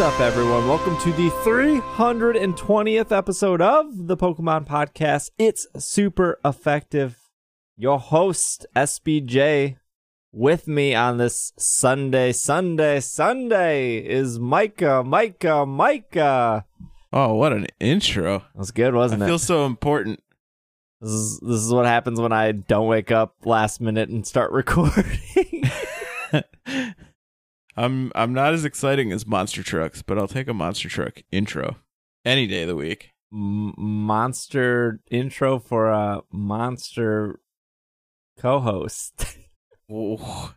What's up, everyone? Welcome to the 320th episode of the Pokemon Podcast. It's super effective. Your host, SBJ, with me on this Sunday, Sunday, Sunday is Micah, Micah, Micah. Oh, what an intro. That was good, wasn't feel it? Feels so important. This is, this is what happens when I don't wake up last minute and start recording. I'm I'm not as exciting as monster trucks, but I'll take a monster truck intro any day of the week. M- monster intro for a monster co-host. Oh,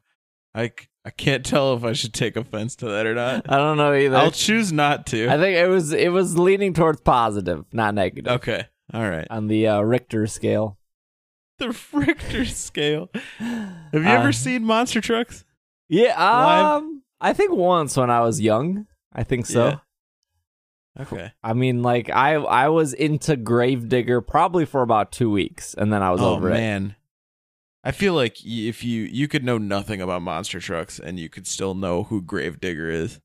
I, I can't tell if I should take offense to that or not. I don't know either. I'll choose not to. I think it was it was leaning towards positive, not negative, okay. All right. on the uh, Richter scale. The Richter scale. Have you Uh, ever seen monster trucks? Yeah, Live? I think once when I was young. I think so. Yeah. Okay. I mean, like I I was into Gravedigger probably for about two weeks, and then I was oh over it. man. I feel like if you you could know nothing about monster trucks and you could still know who Gravedigger is.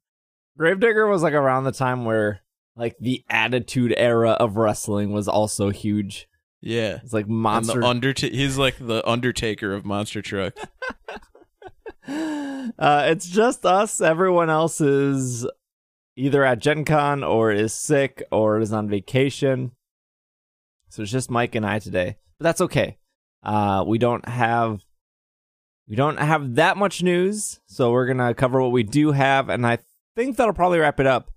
Gravedigger was like around the time where like the Attitude Era of wrestling was also huge. Yeah. It's like monster. the Underta- he's like the Undertaker of monster trucks. uh, it's just us. Everyone else is either at Gen Con or is sick or is on vacation. So it's just Mike and I today. But that's okay. Uh, we don't have we don't have that much news, so we're gonna cover what we do have, and I think that'll probably wrap it up.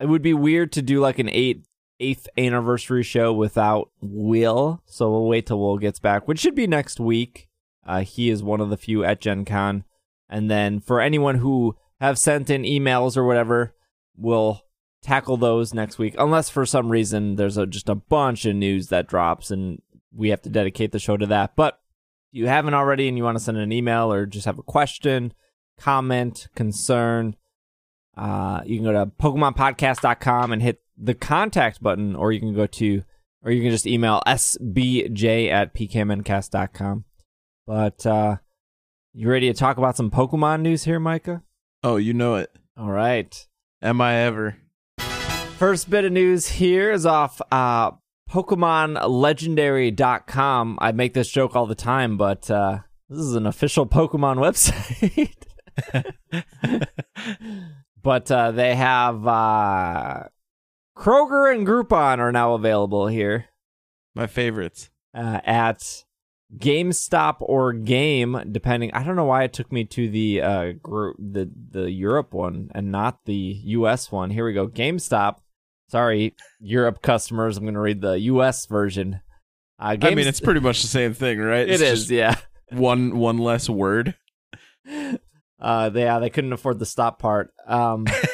It would be weird to do like an eight eighth anniversary show without Will, so we'll wait till Will gets back, which should be next week. Uh, he is one of the few at Gen Con. And then for anyone who have sent in emails or whatever, we'll tackle those next week. Unless for some reason there's a, just a bunch of news that drops and we have to dedicate the show to that. But if you haven't already and you want to send an email or just have a question, comment, concern, uh, you can go to PokemonPodcast.com and hit the contact button, or you can go to, or you can just email sbj at pkmncast.com. But uh, you ready to talk about some Pokemon news here, Micah? Oh, you know it. All right. Am I ever? First bit of news here is off uh, PokemonLegendary.com. I make this joke all the time, but uh, this is an official Pokemon website. but uh, they have uh, Kyogre and Groudon are now available here My favorites. uh, at GameStop or Game, depending. I don't know why it took me to the uh gr- the the Europe one and not the US one. Here we go. GameStop. Sorry, Europe customers. I'm going to read the US version. Uh, I mean, it's pretty much the same thing, right? it It's yeah. one one less word. Uh, they, yeah, they couldn't afford the stop part. Um,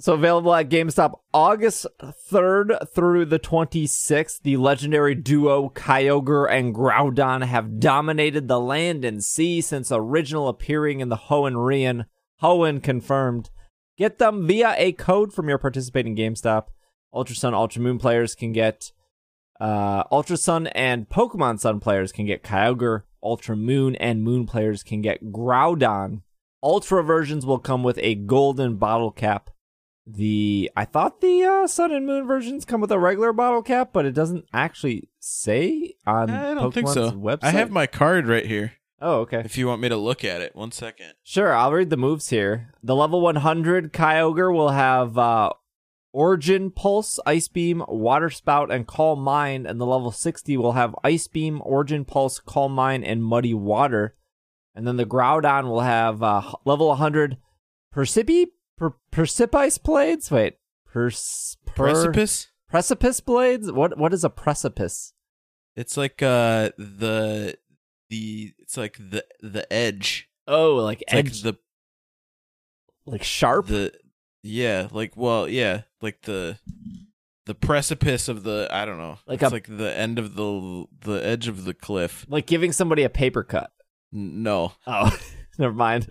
so available at GameStop August 3rd through the 26th. The legendary duo Kyogre and Groudon have dominated the land and sea since original appearing in the Hoenn. Hoenn confirmed. Get them via a code from your participating GameStop. Ultra Sun, Ultra Moon players can get uh, Ultra Sun and Pokemon Sun players can get Kyogre. Ultra Moon and Moon players can get Groudon. Ultra versions will come with a golden bottle cap. The I thought the uh, Sun and Moon versions come with a regular bottle cap, but it doesn't actually say on I don't Pokemon's think so. website. I have my card right here. Oh, okay. If you want me to look at it, one second. Sure, I'll read the moves here. The level 100 Kyogre will have uh, Origin Pulse, Ice Beam, Water Spout, and Calm Mind, and the level 60 will have Ice Beam, Origin Pulse, Calm Mind, and Muddy Water. And then the Groudon will have uh, level 100 Percipi per, Percipice Blades? Wait, Pers, per, Precipice? Precipice Blades? What What is a precipice? It's like uh the the it's like the the edge. Oh, like It's edge, like like sharp? the yeah, like well, yeah, like the the precipice of the I don't know. Like it's a- like the end of the the edge of the cliff. like giving somebody a paper cut. N- No, Oh, never mind.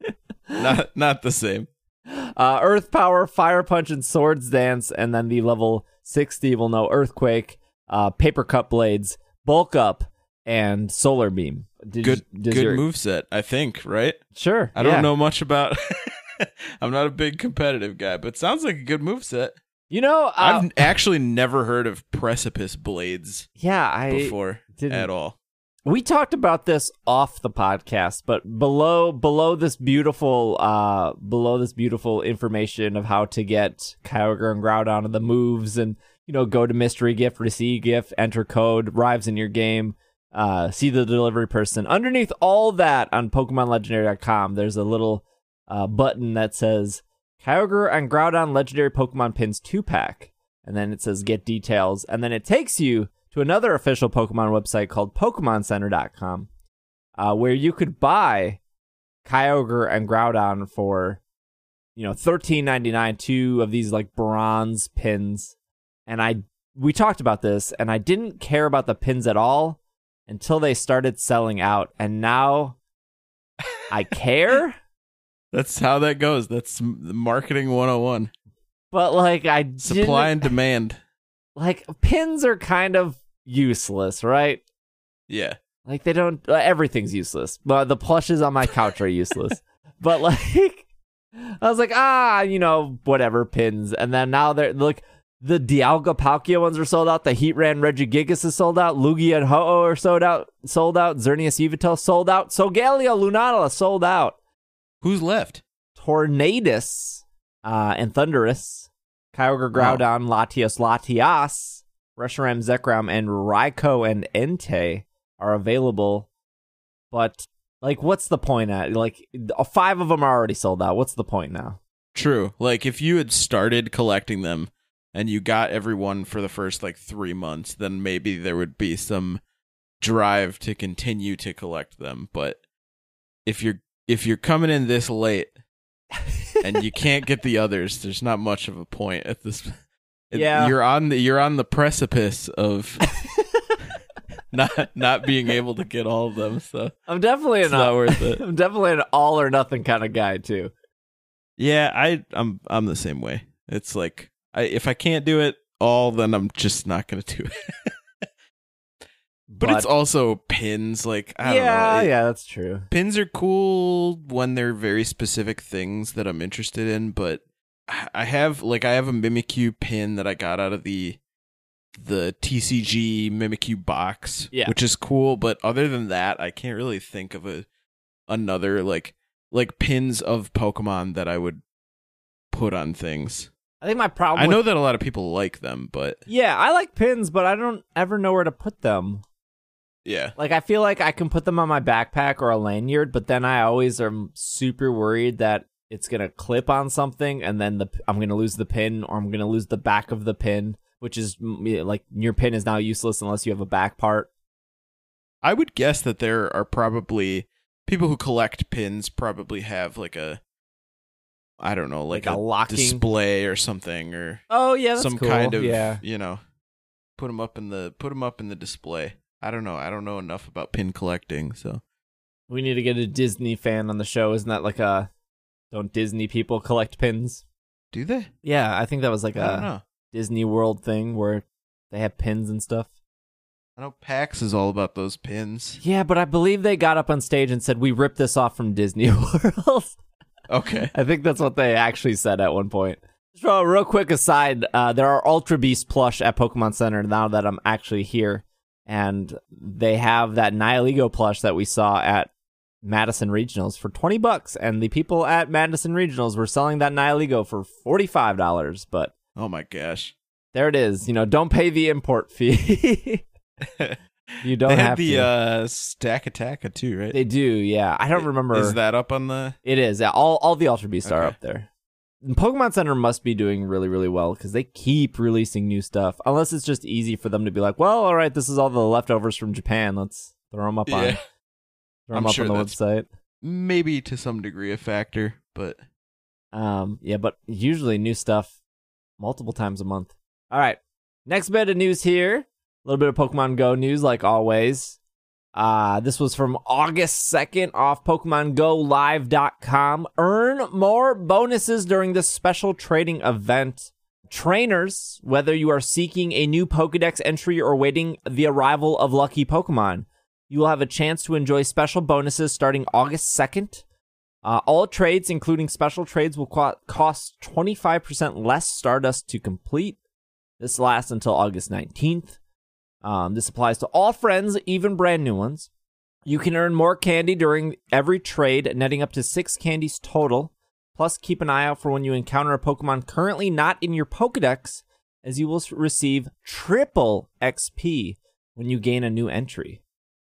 not not the same. Uh, Earth Power, Fire Punch, and Swords Dance, and then the level 60 will know Earthquake, uh, Paper Cut Blades, Bulk Up, and Solar Beam. Did Good you- good your- move set, I think, right? Sure. I don't yeah. know much about I'm not a big competitive guy, but sounds like a good move set. You know, uh, I've actually never heard of precipice blades yeah, I before didn't at all. We talked about this off the podcast but below below this beautiful uh below this beautiful information of how to get Kyogre and Groudon and the moves and you know go to mystery gift receive gift enter code arrives in your game uh see the delivery person. Underneath all that on pokemonlegendary.com there's a little uh button that says Kyogre and Groudon legendary Pokemon pins 2 pack. And then it says get details. And then it takes you to another official Pokemon website called PokemonCenter.com, uh, where you could buy Kyogre and Groudon for, you know, thirteen ninety nine. Two of these like bronze pins, and I we talked about this, and I didn't care about the pins at all until they started selling out, and now I care. That's how that goes. That's marketing 101. But like I Supply and demand. like pins are kind of useless, right? Yeah. Like they don't. Uh, everything's useless. But the plushes on my couch are useless. but like, I was like, ah, you know, whatever pins. And then now they're like the Dialga Palkia ones are sold out. The Heatran Regigigas is sold out. Lugia and Ho-Oh are sold out. Sold out. Xerneas Yveltal sold out. Solgaleo Lunala sold out. Who's left? Tornadus uh, and Thundurus, Kyogre Groudon, Latios Latias, Reshiram Zekrom, and Raikou and Entei are available. But, like, what's the point at? Like, uh, five of them are already sold out. What's the point now? True. Like if you had started collecting them and you got everyone for the first like 3 months, then maybe there would be some drive to continue to collect them, but if you're if you're coming in this late and you can't get the others, there's not much of a point at this Yeah. You're on the you're on the precipice of not not being able to get all of them, so I'm definitely an not worth it. I'm definitely an all or nothing kind of guy too. Yeah, I I'm I'm the same way. It's like I if I can't do it all, then I'm just not gonna do it. but, it's also pins. Like I don't yeah, know. It- yeah, that's true. Pins are cool when they're very specific things that I'm interested in, but I have like I have a Mimikyu pin that I got out of the the TCG Mimikyu box, Yeah. which is cool. But other than that, I can't really think of a another like like pins of Pokemon that I would put on things. I think my problem. I with- know that a lot of people like them, but Yeah, I like pins, but I don't ever know where to put them. yeah, Like I feel like I can put them on my backpack or a lanyard, but then I always am super worried that it's gonna clip on something, and then the I'm gonna lose the pin, or I'm gonna lose the back of the pin, which is like your pin is now useless unless you have a back part. I would guess that there are probably people who collect pins probably have like a I don't know, like, Like a locking- display or something or Oh yeah, that's some cool. kind of yeah. you know put them up in the put them up in the display. I don't know. I don't know enough about pin collecting, so We need to get a Disney fan on the show. Isn't that like a don't Disney people collect pins? do they? Yeah, I think that was like I don't a know. Disney World thing where they have pins and stuff. I know PAX is all about those pins. Yeah, but I believe they got up on stage and said we ripped this off from Disney World. Okay. I think that's what they actually said at one point. Just a real quick aside, uh, there are Ultra Beast plush at Pokemon Center now that I'm actually here, and they have that Nihilego plush that we saw at Madison Regionals for twenty bucks, and the people at Madison Regionals were selling that Nihilego for forty five dollars. But Oh my gosh. there it is. You know, don't pay the import fee. you don't have the uh Stakataka too, right? they do, yeah. I don't remember. Is that up on the It is. Yeah, all all the Ultra Beasts are up there. Pokemon Center must be doing really really well because they keep releasing new stuff. Unless it's just easy for them to be like, well, all right, this is all the leftovers from Japan. Let's throw them up on Yeah. Throw I'm up sure on the that's- website. maybe to some degree a factor, but Um, yeah, but usually new stuff multiple times a month. All right, next bit of news here. A little bit of Pokemon Go news, like always. Uh, this was from August 2nd off PokemonGoLive.com. Earn more bonuses during this special trading event. Trainers, whether you are seeking a new Pokedex entry or waiting the arrival of lucky Pokemon, you will have a chance to enjoy special bonuses starting August 2nd Uh, all trades, including special trades, will co- cost 25% less Stardust to complete. This lasts until August 19th. Um, this applies to all friends, even brand new ones. You can earn more candy during every trade, netting up to six candies total. Plus, keep an eye out for when you encounter a Pokemon currently not in your Pokedex, as you will receive triple XP when you gain a new entry.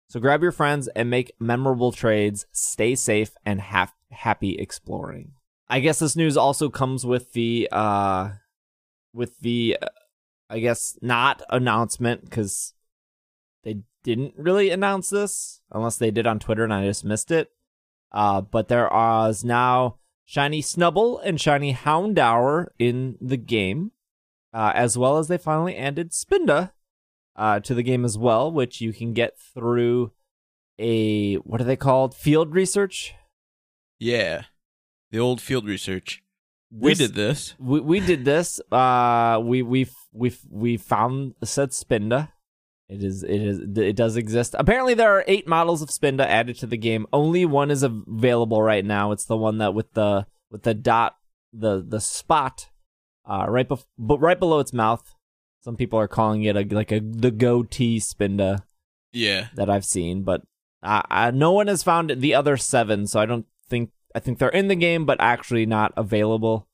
So grab your friends and make memorable trades. Stay safe and have happy exploring. I guess this news also comes with the uh with the uh, I guess not announcement because they didn't really announce this unless they did on Twitter and I just missed it. Uh, but there is now Shiny Snubbull and Shiny Houndour in the game, uh, as well as they finally added Spinda uh, to the game as well, which you can get through a what are they called? Field research. Yeah, the old field research. we This- did this. We we did this. Uh, we we we we found said Spinda. It is it is it does exist. Apparently, there are eight models of Spinda added to the game. Only one is available right now. It's the one that with the with the dot the the spot, uh, right bef- but right below its mouth. Some people are calling it a like a the goatee Spinda Yeah, that I've seen, but uh, uh, no one has found the other seven, so I don't think I think they're in the game, but actually not available.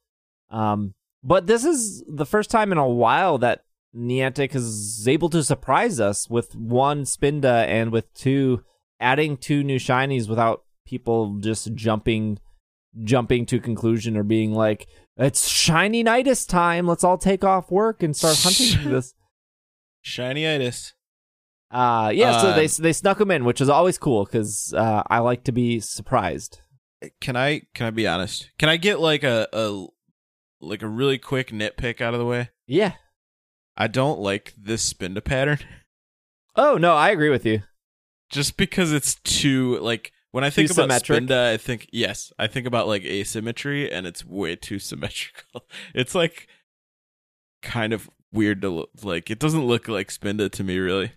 Um, but this is the first time in a while that Niantic is able to surprise us with one Spinda and with two adding two new shinies without people just jumping jumping to conclusion or being like it's shiny nitus time let's all take off work and start hunting this shinyitis. uh, yeah, so Uh, they they snuck him in, which is always cool because uh, I like to be surprised. Can I can I be honest? Can I get like a a like a really quick nitpick out of the way? Yeah. I don't like this spinda pattern Oh no, I agree with you. just because it's too like when I Too think about symmetric? spinda, I think yes, I think about like asymmetry, and it's way too symmetrical. It's like kind of weird to look like. It doesn't look like spinda to me really.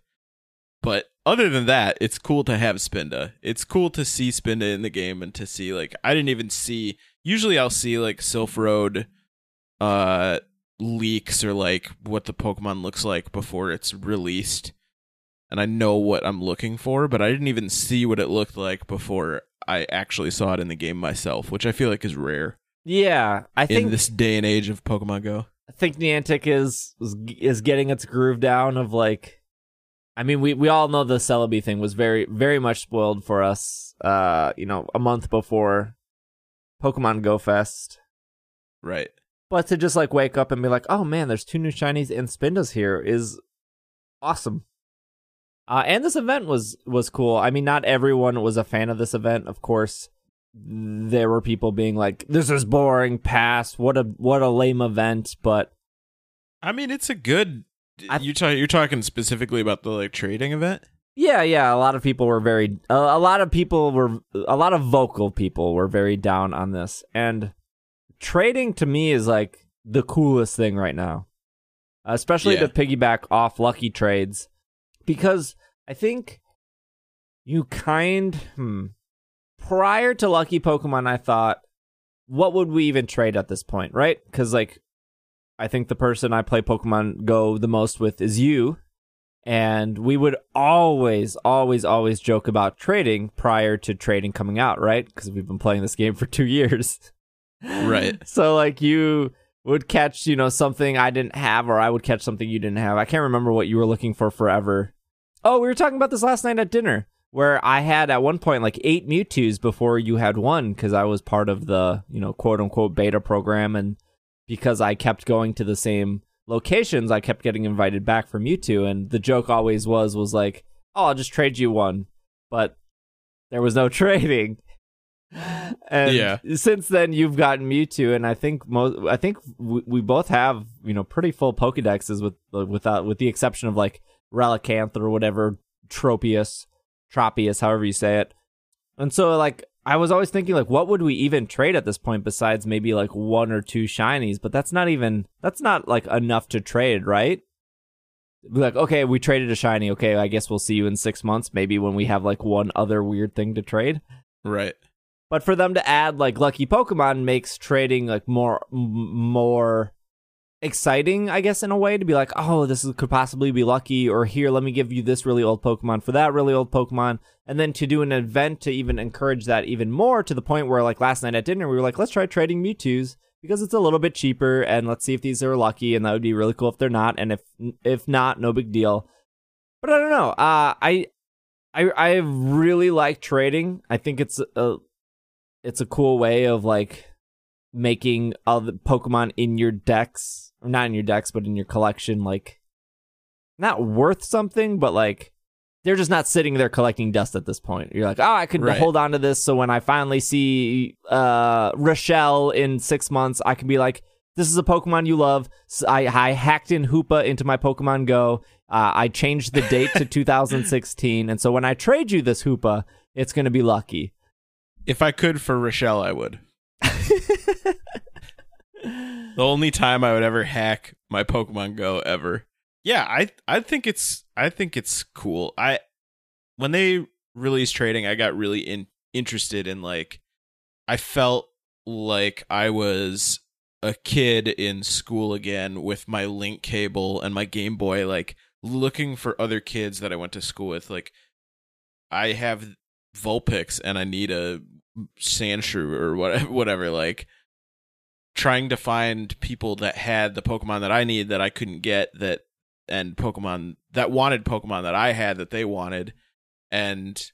But other than that, it's cool to have Spinda. It's cool to see Spinda in the game and to see like I didn't even see. Usually, I'll see like Silph Road, uh, leaks or like what the Pokemon looks like before it's released, and I know what I'm looking for. But I didn't even see what it looked like before I actually saw it in the game myself, which I feel like is rare Yeah, I in think this day and age of Pokemon Go. I think Niantic is is is getting its groove down of like. I mean, we, we all know the Celebi thing was very very much spoiled for us. Uh, you know, a month before Pokemon Go Fest. Right. But to just like wake up and be like, oh man, there's two new shinies and Spindas here is awesome. Uh, and this event was was cool. I mean, not everyone was a fan of this event, of course. There were people being like, "This is boring, pass. What a what a lame event." But I mean, it's a good. I- you talk, you're talking specifically about the like trading event. yeah, yeah, a lot of people were very, a, a lot of people were, a lot of vocal people were very down on this. And trading to me is like the coolest thing right now, especially Yeah. to piggyback off lucky trades, because I think you kind, hmm, prior to lucky Pokemon, I thought, what would we even trade at this point, right? Because like, I think the person I play Pokemon Go the most with is you. And we would always always always joke about trading prior to trading coming out right? Because we've been playing this game for two years. Right. so like you would catch you know something i didn't have or i would catch something you didn't have. I can't remember what you were looking for forever oh we were talking about this last night at dinner where i had at one point like eight mewtwo's before you had one because i was part of the you know quote unquote beta program and because i kept going to the same locations, I kept getting invited back for Mewtwo, and the joke always was was like, "Oh, I'll just trade you one," but there was no trading. And Yeah. since then, you've gotten Mewtwo, and I think mo- I think we, we both have you know pretty full Pokedexes with uh, without with the exception of like Relicanth or whatever Tropius, Tropius, however you say it. And so like I was always thinking like what would we even trade at this point besides maybe like one or two shinies, but that's not even that's not like enough to trade, right? Like okay, we traded a shiny. Okay, I guess we'll see you in 6 months maybe when we have like one other weird thing to trade. Right. But for them to add like lucky Pokemon makes trading like more m- more exciting, I guess, in a way to be like, oh, this is, could possibly be lucky, or here, let me give you this really old Pokemon for that really old Pokemon, and then to do an event to even encourage that even more to the point where like last night at dinner we were like, let's try trading Mewtwo's because it's a little bit cheaper, and let's see if these are lucky, and that would be really cool if they're not, and if if not, no big deal. But I don't know. Uh, I I I really like trading. I think it's a it's a cool way of like making other Pokemon in your decks, or not in your decks, but in your collection, like not worth something, but like they're just not sitting there collecting dust at this point. You're like, oh, I could Right. hold on to this, so when I finally see uh Rochelle in six months, I can be like, this is a Pokemon you love. I I hacked in Hoopa into my Pokemon Go. Uh, I changed the date to 2016, and so when I trade you this Hoopa, it's gonna be lucky. If I could for Rochelle, I would. The only time I would ever hack my Pokemon Go ever. Yeah, I I think it's I think it's cool. I when they released trading, I got really in, interested in like I felt like I was a kid in school again with my link cable and my Game Boy like looking for other kids that I went to school with like I have Vulpix and I need a Sandshrew or whatever whatever like trying to find people that had the Pokemon that I needed that I couldn't get that and Pokemon that wanted Pokemon that I had that they wanted. And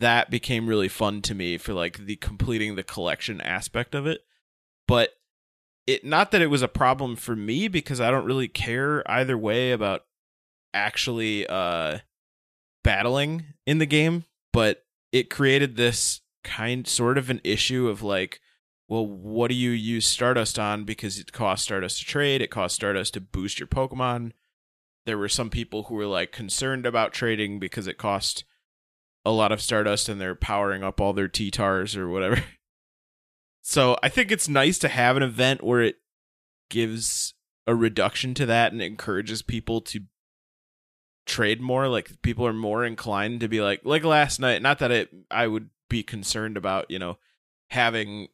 that became really fun to me for like the completing the collection aspect of it. But it not that it was a problem for me because I don't really care either way about actually uh battling in the game but it created this kind sort of an issue of like well, what do you use Stardust on? Because it costs Stardust to trade, it costs Stardust to boost your Pokemon. There were some people who were like concerned about trading because it cost a lot of Stardust and they're powering up all their T-Tars or whatever. So I think it's nice to have an event where it gives a reduction to that and encourages people to trade more. Like people are more inclined to be like like last night. Not that it I would be concerned about, you know, having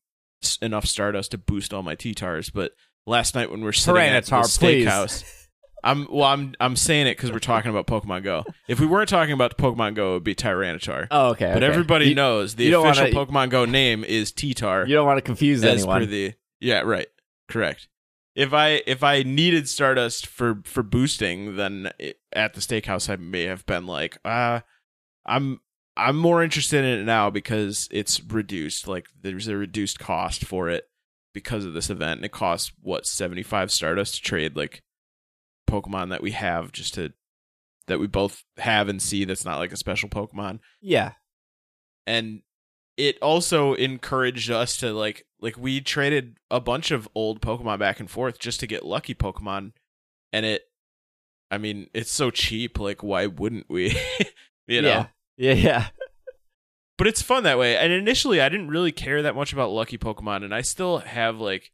enough Stardust to boost all my T-Tars, but last night when we're sitting at the steakhouse, I'm well, I'm I'm saying it because we're talking about Pokemon Go. If we weren't talking about Pokemon Go, it would be Tyranitar. Oh, okay. but okay. everybody you, knows the official wanna- Pokemon Go name is T-Tar you don't want to confuse as anyone. per the yeah right correct. If I if I needed Stardust for for boosting, then it, at the steakhouse I may have been like, uh I'm I'm more interested in it now because it's reduced. Like there's a reduced cost for it because of this event. And it costs what seventy five Stardust to trade like Pokemon that we have just to that we both have and see. That's not like a special Pokemon yeah. and it also encouraged us to like like we traded a bunch of old pokemon back and forth just to get lucky pokemon and it i mean it's so cheap like why wouldn't we you know Yeah. Yeah. Yeah. but it's fun that way and initially i didn't really care that much about lucky pokemon and i still have like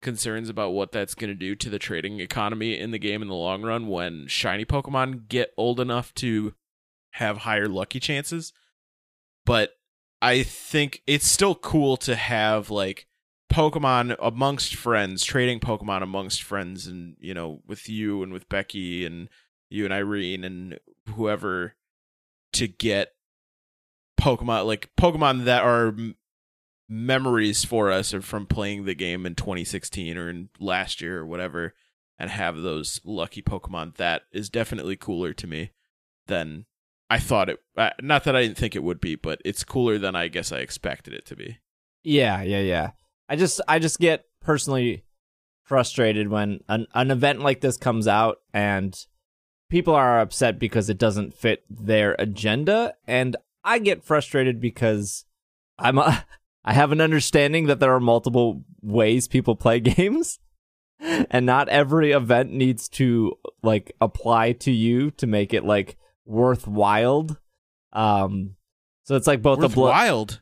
concerns about what that's going to do to the trading economy in the game in the long run when shiny pokemon get old enough to have higher lucky chances but i think it's still cool to have like pokemon amongst friends trading pokemon amongst friends and you know with you and with becky and you and irene and whoever to get Pokemon like Pokemon that are memories for us or from playing the game in 2016 or in last year or whatever and have those lucky Pokemon that is definitely cooler to me than I thought it uh, not that I didn't think it would be but it's cooler than I guess I expected it to be. Yeah, yeah, yeah. I just I just get personally frustrated when an an event like this comes out and people are upset because it doesn't fit their agenda and I get frustrated because I'm a, I have an understanding that there are multiple ways people play games and not every event needs to like apply to you to make it like worthwhile. Um so it's like both Worth a blo- wild.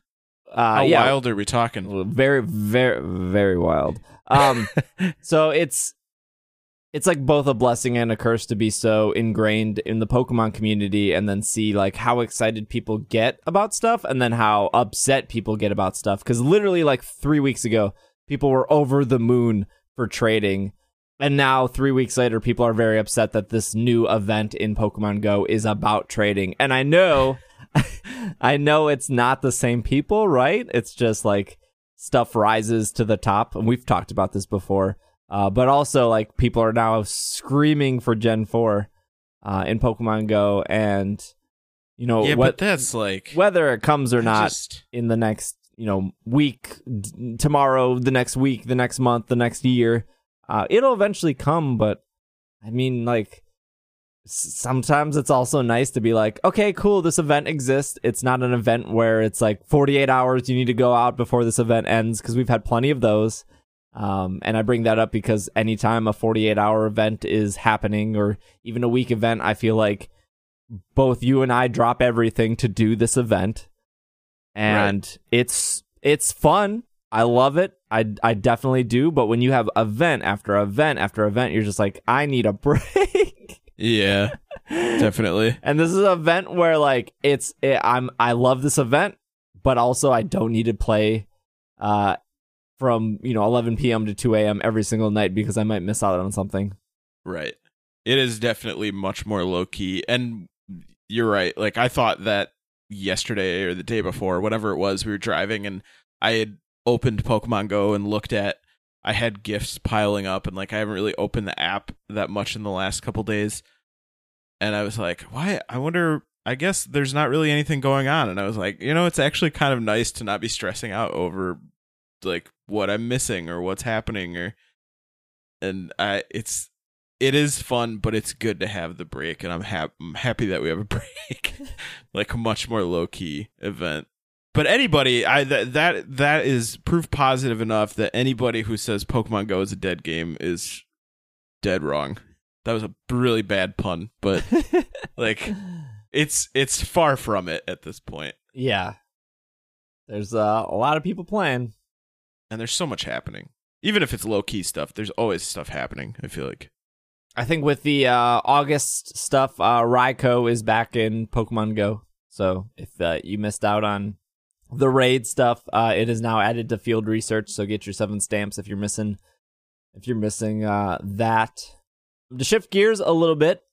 uh How yeah, wild are we talking? very very very wild um so it's it's like both a blessing and a curse to be so ingrained in the Pokemon community and then see like how excited people get about stuff and then how upset people get about stuff. Cause literally like three weeks ago, people were over the moon for trading. And now three weeks later, people are very upset that this new event in Pokemon Go is about trading. And I know, I know it's not the same people, right? It's just like stuff rises to the top. And we've talked about this before uh, but also, like people are now screaming for Gen Four uh, in Pokemon Go, and you know, yeah, what, but that's like whether it comes or not just- in the next you know week, d- tomorrow, the next week, the next month, the next year, uh, it'll eventually come. But I mean, like sometimes it's also nice to be like, okay, cool, this event exists. It's not an event where it's like 48 hours you need to go out before this event ends because we've had plenty of those. Um, and I bring that up because anytime a 48 hour event is happening or even a week event, I feel like both you and I drop everything to do this event. And it's it's fun. I love it. I I definitely do, but when you have event after event after event, you're just like I need a break. yeah, definitely. and this is an event where like it's it, I'm I love this event, but also I don't need to play uh from you know 11 p.m. to 2 a.m. every single night because I might miss out on something. Right. It is definitely much more low key. And you're right. Like, I thought that yesterday or the day before, whatever it was, we were driving and I had opened Pokemon Go and looked at, I had gifts piling up and like I haven't really opened the app that much in the last couple days. And I was like, why? I wonder. I guess there's not really anything going on. And I was like, you know, it's actually kind of nice to not be stressing out over like what I'm missing or what's happening or and I it's it is fun, but it's good to have the break, and I'm, hap- I'm happy that we have a break, like a much more low key event. But anybody, I that that that is proof positive enough that anybody who says Pokemon Go is a dead game is dead wrong. That was a really bad pun, but like it's it's far from it at this point, yeah, there's uh, a lot of people playing. And there's so much happening. Even if it's low key stuff, there's always stuff happening. I feel like. I think with the uh, August stuff, uh, Raikou is back in Pokemon Go. So if uh, you missed out on the raid stuff, uh, it is now added to field research. So get your seven stamps if you're missing if you're missing uh, that. To shift gears a little bit,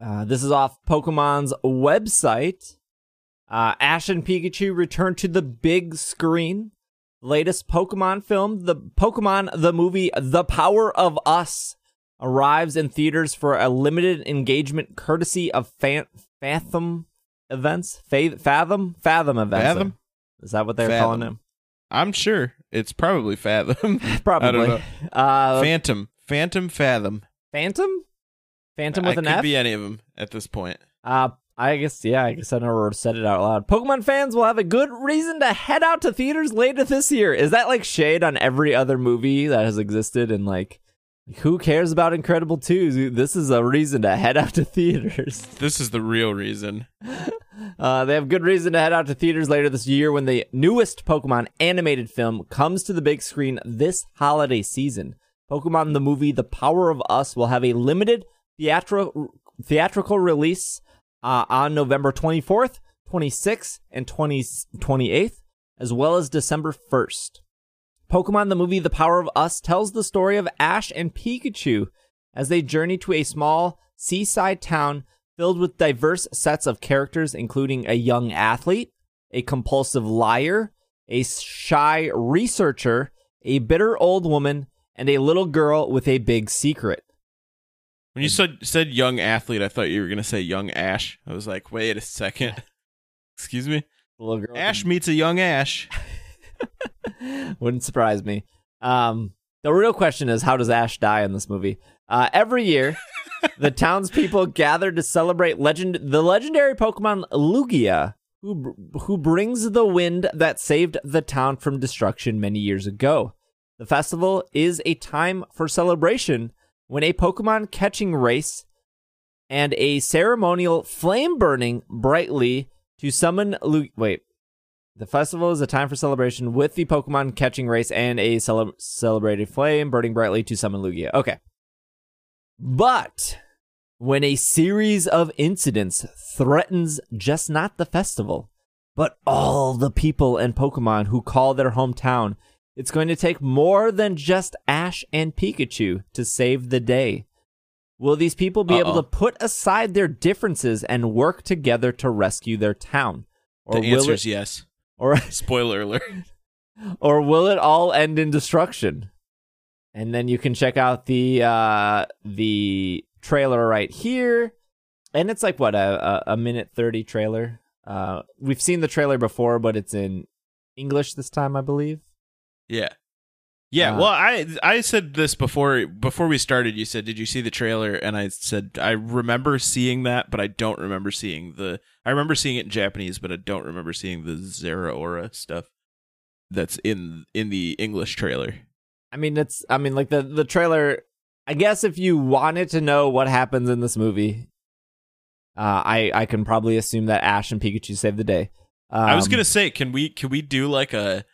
uh, this is off Pokemon's website. Uh, Ash and Pikachu return to the big screen. Latest Pokemon film, the Pokemon the movie The Power of Us arrives in theaters for a limited engagement courtesy of Fan- Fathom events. Fa- Fathom? Fathom events. Fathom? Is that what they're Fathom. calling him? I'm sure it's probably Fathom. Probably. Uh, Phantom, Phantom, Fathom. Phantom? Phantom with it an could F? be any of them at this point. Uh, I guess, yeah, I guess I never said it out loud. Pokemon fans will have a good reason to head out to theaters later this year. Is that like shade on every other movie that has existed? And like, who cares about Incredible 2? This is a reason to head out to theaters. This is the real reason. Uh, they have good reason to head out to theaters later this year when the newest Pokemon animated film comes to the big screen this holiday season. Pokemon the movie The Power of Us will have a limited theatrical theatrical release uh, on November 24th, 26th, and 20, 28th, as well as December 1st. Pokemon the movie The Power of Us tells the story of Ash and Pikachu as they journey to a small seaside town filled with diverse sets of characters, including a young athlete, a compulsive liar, a shy researcher, a bitter old woman, and a little girl with a big secret. When you said said young athlete, I thought you were gonna say young Ash. I was like, wait a second. Excuse me. Little girl with Ash meets a young Ash. Wouldn't surprise me. Um, the real question is, how does Ash die in this movie? Uh, every year, the townspeople gather to celebrate legend the legendary Pokemon Lugia, who who brings the wind that saved the town from destruction many years ago. The festival is a time for celebration when a Pokemon catching race and a ceremonial flame burning brightly to summon Lu- wait the festival is a time for celebration with the Pokemon catching race and a cele- celebrated flame burning brightly to summon Lugia. Okay. But when a series of incidents threatens just not the festival, but all the people and Pokemon who call their hometown, it's going to take more than just Ash and Pikachu to save the day. Will these people be able Uh-oh. to put aside their differences and work together to rescue their town? Or the answer it, is yes. or Spoiler alert. or will it all end in destruction? And then you can check out the uh, the trailer right here, and it's like what a a, a minute thirty trailer. Uh, we've seen the trailer before, but it's in English this time, I believe. Yeah. Yeah, Uh, well, I I said this before before we started. You said, "Did you see the trailer?" And I said, "I remember seeing that, but I don't remember seeing the. I remember seeing it in Japanese, but I don't remember seeing the Zeraora stuff that's in in the English trailer." I mean, it's I mean, like the the trailer. I guess if you wanted to know what happens in this movie, uh, I I can probably assume that Ash and Pikachu save the day. Um, I was gonna say, can we can we do like a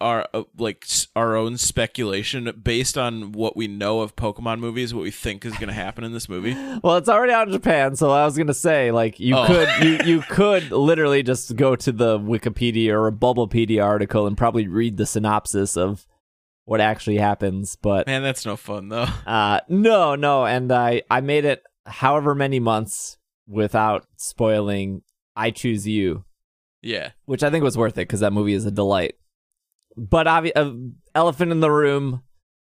our uh, like our own speculation based on what we know of Pokemon movies, what we think is gonna happen in this movie? Well, it's already out in Japan, so I was gonna say, like, you Oh. could you you could literally just go to the Wikipedia or a Bulbapedia article and probably read the synopsis of what actually happens. But Man, that's no fun though. uh, no, no, and I I made it however many months without spoiling. I choose you, Yeah. which I think was worth it because that movie is a delight. But obvi- uh, elephant in the room.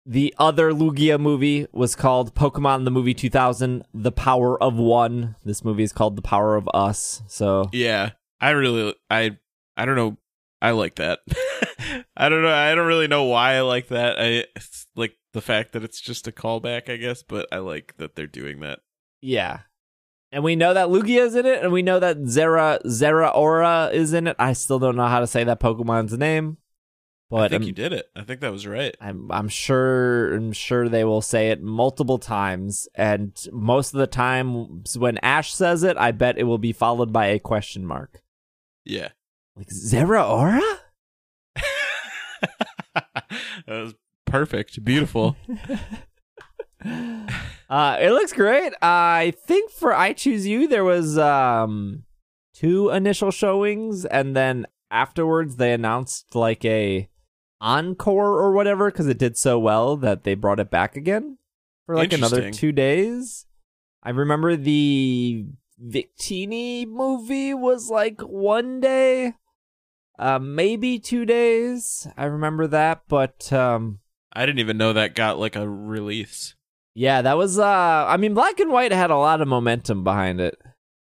The other Lugia movie was called Pokemon the Movie 2000: The Power of One. This movie is called The Power of Us. So Yeah, I really, I, I don't know. I like that. I don't know. I don't really know why I like that. I it's like the fact that it's just a callback, I guess, but I like that they're doing that. yeah, and we know that Lugia is in it, and we know that Zera Zeraora is in it. I still don't know how to say that Pokemon's name, but I think I'm, you did it. I think that was right. I'm I'm sure I'm sure they will say it multiple times, and most of the time when Ash says it, I bet it will be followed by a question mark. Yeah. Like Zeraora? that was perfect. Beautiful. Uh, it looks great. I think for I Choose You, there was um two initial showings, and then afterwards they announced like a encore or whatever because it did so well that they brought it back again for like another two days. I remember the Victini movie was like one day, uh, maybe two days. I remember that, but um. I didn't even know that got like a release. Yeah, that was uh I mean Black and White had a lot of momentum behind it.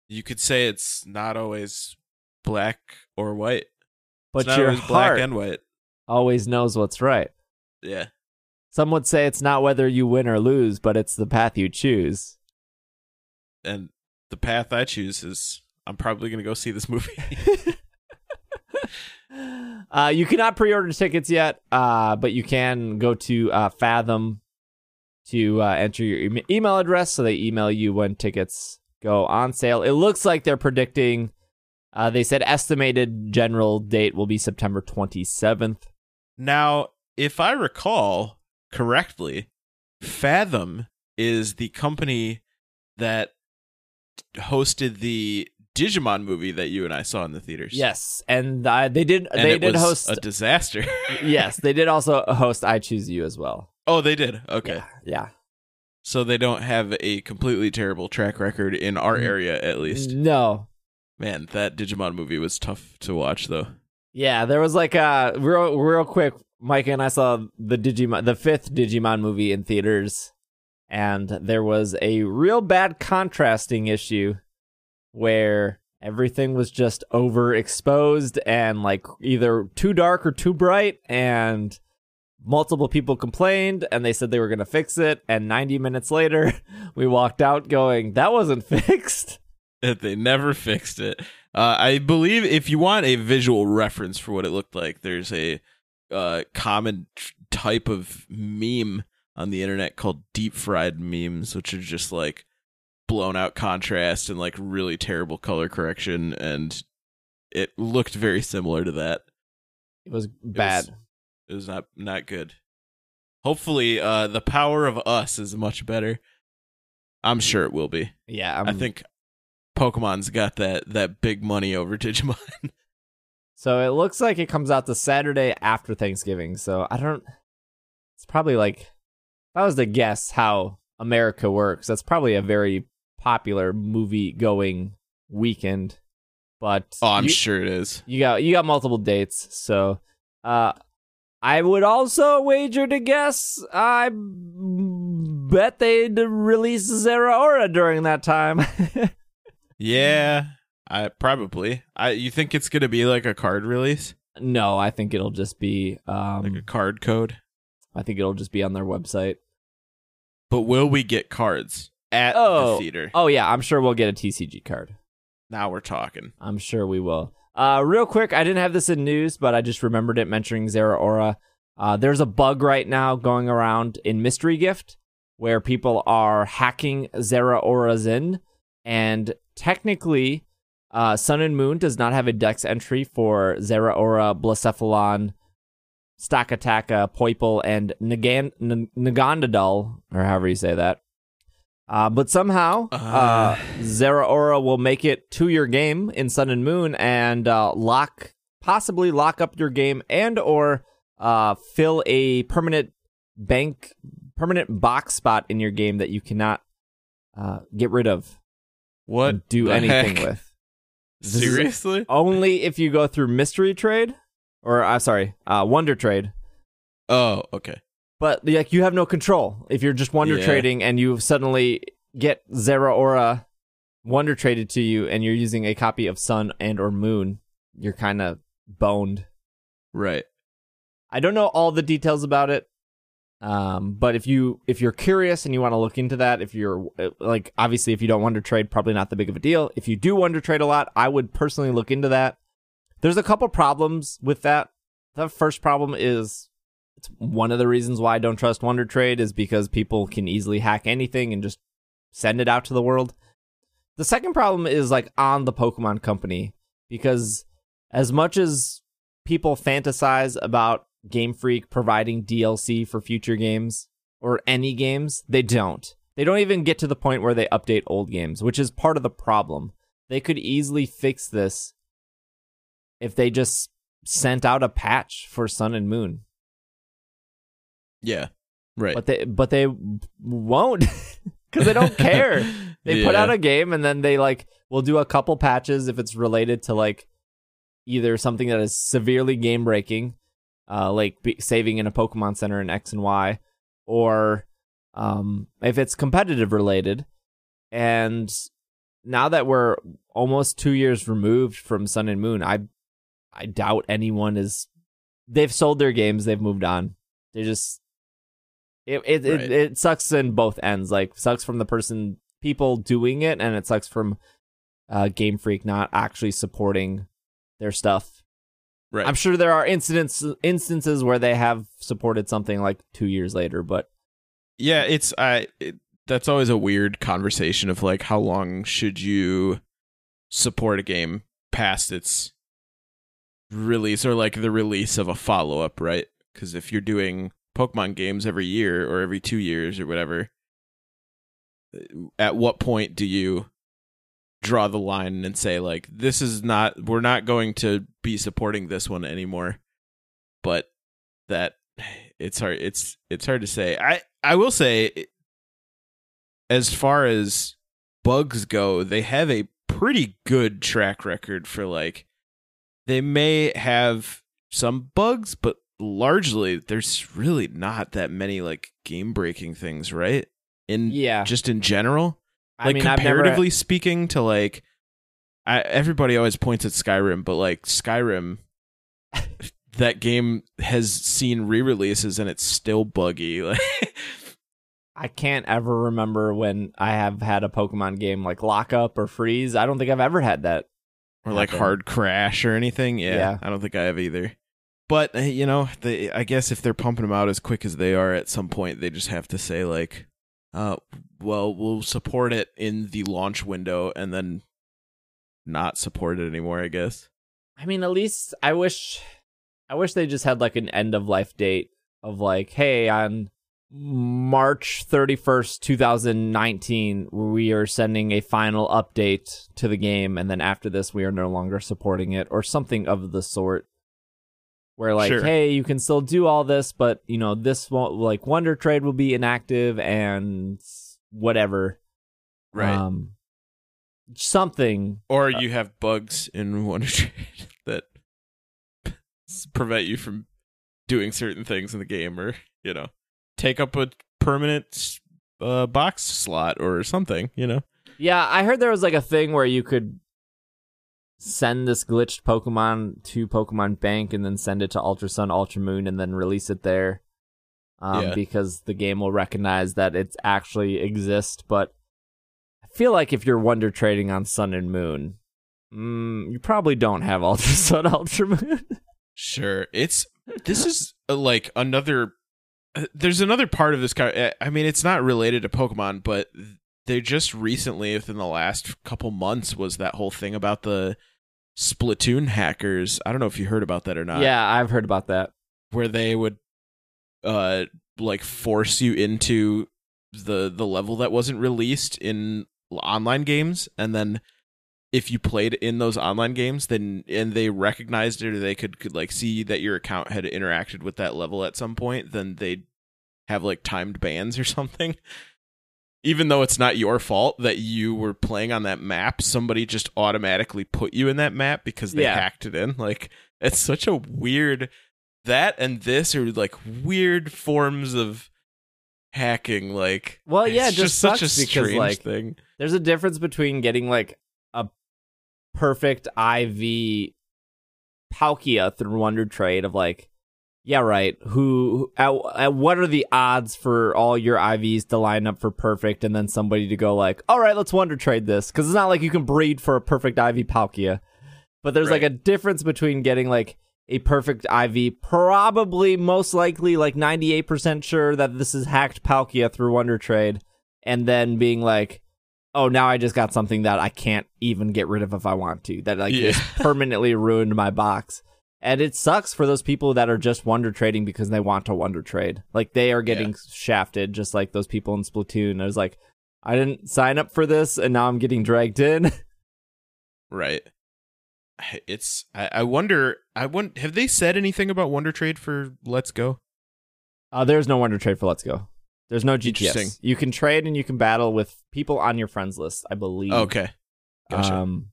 You could say it's not always black or white. But it's your heart black and white. Always knows what's right. Yeah. Some would say it's not whether you win or lose, but it's the path you choose. And the path I choose is I'm probably gonna go see this movie. Uh, you cannot pre-order tickets yet, uh, but you can go to uh, Fathom to uh, enter your em- email address, so they email you when tickets go on sale. It looks like they're predicting. Uh, they said estimated general date will be September 27th. Now, if I recall correctly, Fathom is the company that hosted the Digimon movie that you and I saw in the theaters. Yes, and uh, they did. and they it did was host. a disaster. yes, they did also host I Choose You as well. oh, they did. Okay, Yeah. so they don't have a completely terrible track record in our area, at least. No. Man, that Digimon movie was tough to watch, though. Yeah, there was like a real real quick. Mike and I saw the Digimon, the fifth Digimon movie in theaters, and there was a real bad contrasting issue where everything was just overexposed and like either too dark or too bright, and multiple people complained, and they said they were gonna fix it, and 90 minutes later, we walked out going, "That wasn't fixed." they never fixed it. Uh, I believe if you want a visual reference for what it looked like, there's a uh, common t- type of meme on the internet called deep fried memes, which are just like blown out contrast and like really terrible color correction, and it looked very similar to that. It was bad. It was not not good. Hopefully, uh, the power of us is much better. I'm sure it will be. Yeah, I think Pokemon's got that that big money over Digimon. So it looks like it comes out the Saturday after Thanksgiving. So I don't. It's probably like, if I was to guess how America works, that's probably a very popular movie going weekend. But oh, I'm you, sure it is. you got you got multiple dates. So, uh, I would also wager to guess. I bet they'd release Zeraora during that time. Yeah, I probably. I you think it's gonna be like a card release, no, I think it'll just be. Um, like a card code? I think it'll just be on their website. But will we get cards at Oh. the theater? Oh yeah, I'm sure we'll get a TCG card. Now we're talking. I'm sure we will. Uh, real quick, I didn't have this in news, but I just remembered it mentioning Zeraora. Uh, there's a bug right now going around in Mystery Gift where people are hacking Zeraora's in, and technically, uh, Sun and Moon does not have a Dex entry for Zeraora, Blacephalon, Stakataka, Poipole, and Nagan- N- Nagandadal, or however you say that. Uh, but somehow, uh, Uh. Zeraora will make it to your game in Sun and Moon and uh, lock, possibly lock up your game and or uh, fill a permanent bank, permanent box spot in your game that you cannot uh, get rid of, What? do anything heck? with. This Seriously? only if you go through Mystery Trade, or I'm sorry, uh, Wonder Trade. Oh, okay. But like you have no control if you're just wonder Yeah. trading and you suddenly get Zera Zeraora wonder traded to you and you're using a copy of Sun and or Moon, you're kind of boned. Right. I don't know all the details about it. Um, but if you if you're curious and you want to look into that, if you're uh, like obviously if you don't wonder trade, probably not the big of a deal. If you do wonder trade a lot, I would personally look into that. There's a couple problems with that. The first problem is it's one of the reasons why I don't trust wonder trade is because people can easily hack anything and just send it out to the world. The second problem is like on the Pokemon company because as much as people fantasize about Game Freak providing DLC for future games or any games, they don't. They don't even get to the point where they update old games, which is part of the problem. They could easily fix this if they just sent out a patch for Sun and Moon. Yeah. Right. But they but they won't cuz they don't care. They put out a game and then they like will do a couple patches if it's related to like either something that is severely game breaking, uh, like be- saving in a Pokemon Center in X and Y, or um, if it's competitive related. And now that we're almost two years removed from Sun and Moon, I I doubt anyone is. They've sold their games. They've moved on. They just it it, Right. it it sucks in both ends. Like sucks from the person people doing it, and it sucks from uh, Game Freak not actually supporting their stuff. Right. I'm sure there are incidents instances where they have supported something like two years later, but yeah, it's I. It, that's always a weird conversation of like how long should you support a game past its release or like the release of a follow up, right? Because if you're doing Pokemon games every year or every two years or whatever, at what point do you draw the line and say like this is not we're not going to be supporting this one anymore. But that it's hard it's it's hard to say. I i will say as far as bugs go they have a pretty good track record for like they may have some bugs but largely there's really not that many like game breaking things right? In yeah, just in general? I like mean, I've never- comparatively speaking to like I, everybody always points at Skyrim, but like Skyrim that game has seen re-releases and it's still buggy. Like I can't ever remember when I have had a Pokemon game like lock up or freeze. I don't think I've ever had that. or like happen. hard crash or anything. Yeah, Yeah. I don't think I have either. But uh, you know, they I guess if they're pumping them out as quick as they are, at some point they just have to say like, uh, well, we'll support it in the launch window and then not support it anymore. I guess. I mean, at least I wish, I wish they just had like an end of life date of like, hey, on March 31st, 2019, we are sending a final update to the game, and then after this, we are no longer supporting it, or something of the sort. Where, like, Sure. hey, you can still do all this, but, you know, this won't, like, Wonder Trade will be inactive and whatever. Right. Um, something. or you have bugs in Wonder Trade that prevent you from doing certain things in the game, or you know, take up a permanent uh, box slot or something. You know. Yeah, I heard there was, like, a thing where you could send this glitched Pokemon to Pokemon Bank and then send it to Ultra Sun, Ultra Moon, and then release it there. Um, Yeah. because the game will recognize that it's actually exists. But feel like if you're Wonder Trading on Sun and Moon, mm, you probably don't have Ultra Sun, Ultra Moon. Sure. It's this is uh, like another. uh, There's another part of this. car- uh, I mean, it's not related to Pokemon, but they just recently, within the last couple months, was that whole thing about the Splatoon hackers. I don't know if you heard about that or not. yeah, I've heard about that. where they would uh like force you into the the level that wasn't released in online games and then if you played in those online games then and they recognized it or they could, could like see that your account had interacted with that level at some point then they'd have like timed bans or something. Even though it's not your fault that you were playing on that map somebody just automatically put you in that map because they Yeah. hacked it in. Like it's such a weird that and this are like weird forms of hacking like Well, yeah, it's just such a strange like, thing There's a difference between getting like a perfect IV Palkia through Wonder Trade of like, yeah, right. Who, at, at what are the odds for all your IVs to line up for perfect, and then somebody to go like, all right, let's Wonder Trade this because it's not like you can breed for a perfect IV Palkia, but there's like a difference between getting like a perfect IV, probably most likely like 98% sure that this is hacked Palkia through Wonder Trade, and then being like, oh, now I just got something that I can't even get rid of if I want to. That like Yeah. just permanently ruined my box. And it sucks for those people that are just wonder trading because they want to wonder trade. Like they are getting shafted, just like those people in Splatoon. I was like, I didn't sign up for this, and now I'm getting dragged in. right it's I, I wonder i wouldn't have they said anything about wonder trade for let's go Uh, there's no wonder trade for Let's Go. There's no. GTS. You can trade and you can battle with people on your friends list, I believe. okay gotcha Um,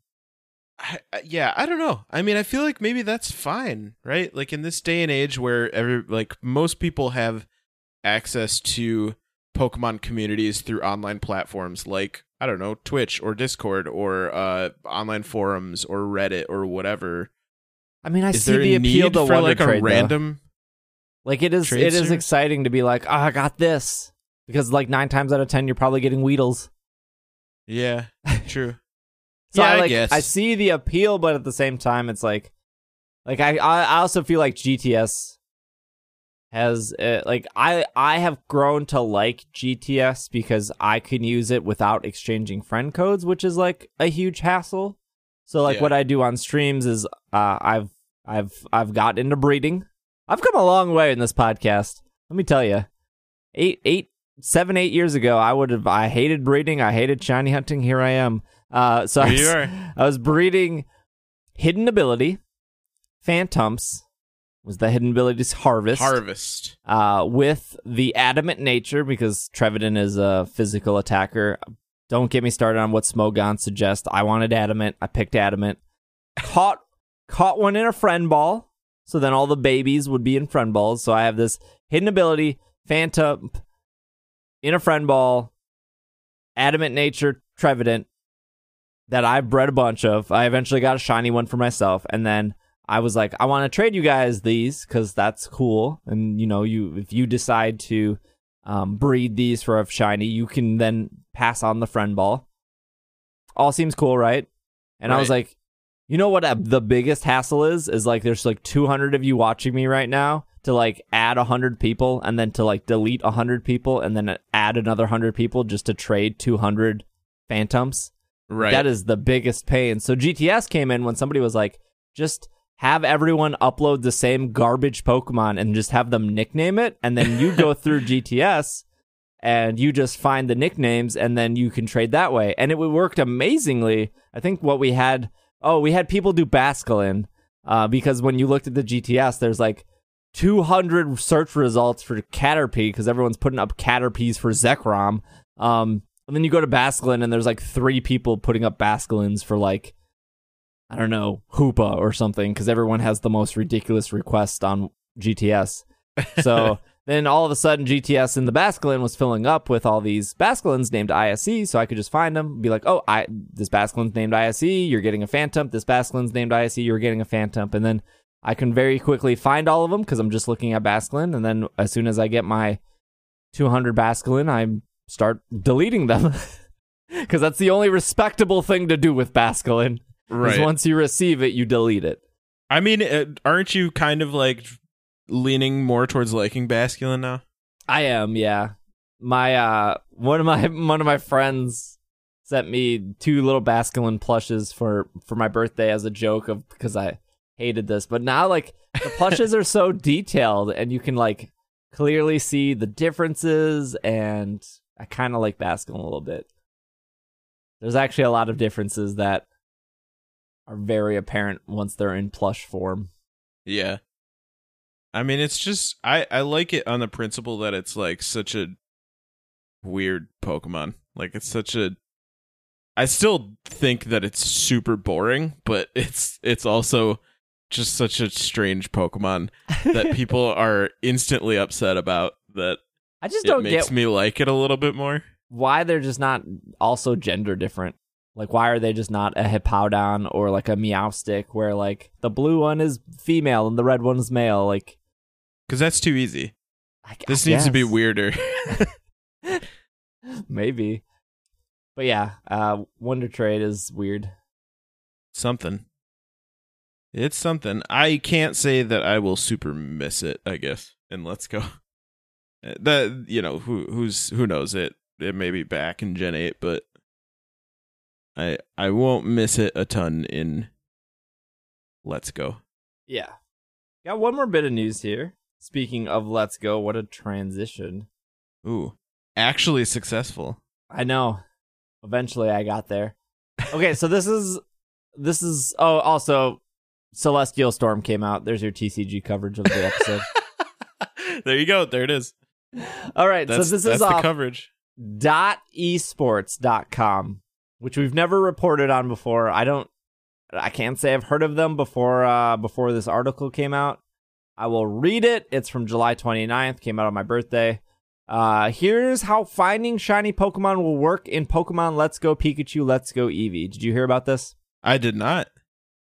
I, yeah, I don't know. I mean, I feel like maybe that's fine, right? Like in this day and age where every like most people have access to Pokemon communities through online platforms like I don't know, Twitch or Discord or uh online forums or Reddit or whatever. I mean, I Is see the appeal to wonder like trade. a though. Like it is, trade it is exciting to be like, oh, I got this because like nine times out of ten, you're probably getting Weedles. Yeah, true. So Yeah, I I like, guess. I see the appeal, but at the same time, it's like, like I, I I also feel like GTS has uh, like I I have grown to like GTS because I can use it without exchanging friend codes, which is like a huge hassle. So like Yeah. what I do on streams is uh, I've I've I've got into breeding. I've come a long way in this podcast. Let me tell you, eight eight seven eight years ago, I would have I hated breeding. I hated shiny hunting. Here I am. Uh, so I was, are. I was breeding hidden ability, Phantumps was the hidden abilities harvest, Harvest. uh, with the adamant nature because Trevenant is a physical attacker. Don't get me started on what Smogon suggests. I wanted adamant. I picked adamant. Caught caught one in a friend ball. So then all the babies would be in friend balls. So I have this hidden ability, Phantump in a friend ball, adamant nature, Trevenant, that I bred a bunch of. I eventually got a shiny one for myself, and then I was like, I want to trade you guys these because that's cool. And you know, you if you decide to um, breed these for a shiny, you can then pass on the friend ball. All seems cool, right? And I was like, you know what? uh, the biggest hassle is is like there's like 200 of you watching me right now to like add 100 people and then to like delete 100 people and then add another 100 people just to trade 200 Phantumps. Right. That is the biggest pain. So GTS came in when somebody was like, just have everyone upload the same garbage Pokemon and just have them nickname it, and then you go through GTS and you just find the nicknames and then you can trade that way. And it worked amazingly. I think what we had, oh, we had people do Basculin uh, because when you looked at the GTS, there's like 200 search results for Caterpie because everyone's putting up Caterpies for Zekrom. Um, and then you go to Basculin and there's like three people putting up Basculins for like, I don't know, Hoopa or something because everyone has the most ridiculous request on GTS. So then all of a sudden GTS in the Basculin was filling up with all these Basculins named ISE, so I could just find them, be like, oh, I this Basculin's named ISE, you're getting a Phantump. This Basculin's named ISE, you're getting a Phantump. And then I can very quickly find all of them because I'm just looking at Basculin. And then as soon as I get my 200 Basculin, I start deleting them because that's the only respectable thing to do with Basculin. Right. Once you receive it, you delete it. I mean, aren't you kind of like leaning more towards liking Basculin now? I am, yeah. My uh one of my one of my friends sent me two little Basculin plushes for for my birthday as a joke of because I hated this. But now like the plushes are so detailed and you can like clearly see the differences and I kind of like Basculin a little bit. There's actually a lot of differences that are very apparent once they're in plush form. Yeah. I mean, it's just I I like it on the principle that it's like such a weird Pokemon. Like it's such a I still think that it's super boring, but it's it's also just such a strange Pokemon that people are instantly upset about that I just it don't makes get me like it a little bit more. why they're just not also gender different. Like, why are they just not a Hippowdon or like a Meowstic, where like the blue one is female and the red one is male? Like, Cuz that's too easy. I, This I needs to be weirder. maybe. But yeah, uh, Wonder Trade is weird. something. It's something. I can't say that I will super miss it, I guess. And let's go. Uh, That you know, who who's who knows it. It may be back in Gen 8, but I I won't miss it a ton in Let's Go. Yeah. Got one more bit of news here. Speaking of Let's Go, what a transition. Ooh. Actually successful. I know. Eventually I got there. Okay, so this is this is oh also Celestial Storm came out. There's your TCG coverage of the episode. there you go. There it is. All right, That's, so this that's is the coverage. dot esports.com, which we've never reported on before. I don't I can't say I've heard of them before uh before this article came out. I will read it. It's from July 29th, came out on my birthday. Uh here's how finding shiny Pokemon will work in Pokemon Let's Go Pikachu, Let's Go Eevee. Did you hear about this? I did not.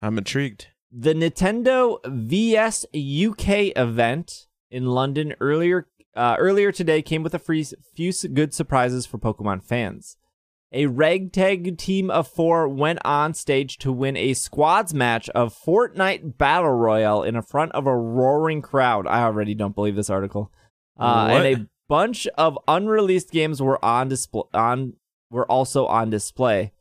I'm intrigued. The Nintendo VS UK event in London earlier uh, earlier today came with a free, few good surprises for Pokemon fans. A ragtag team of four went on stage to win a squads match of Fortnite Battle Royale in front of a roaring crowd. I already don't believe this article. Uh, and a bunch of unreleased games were on display. On were also on display.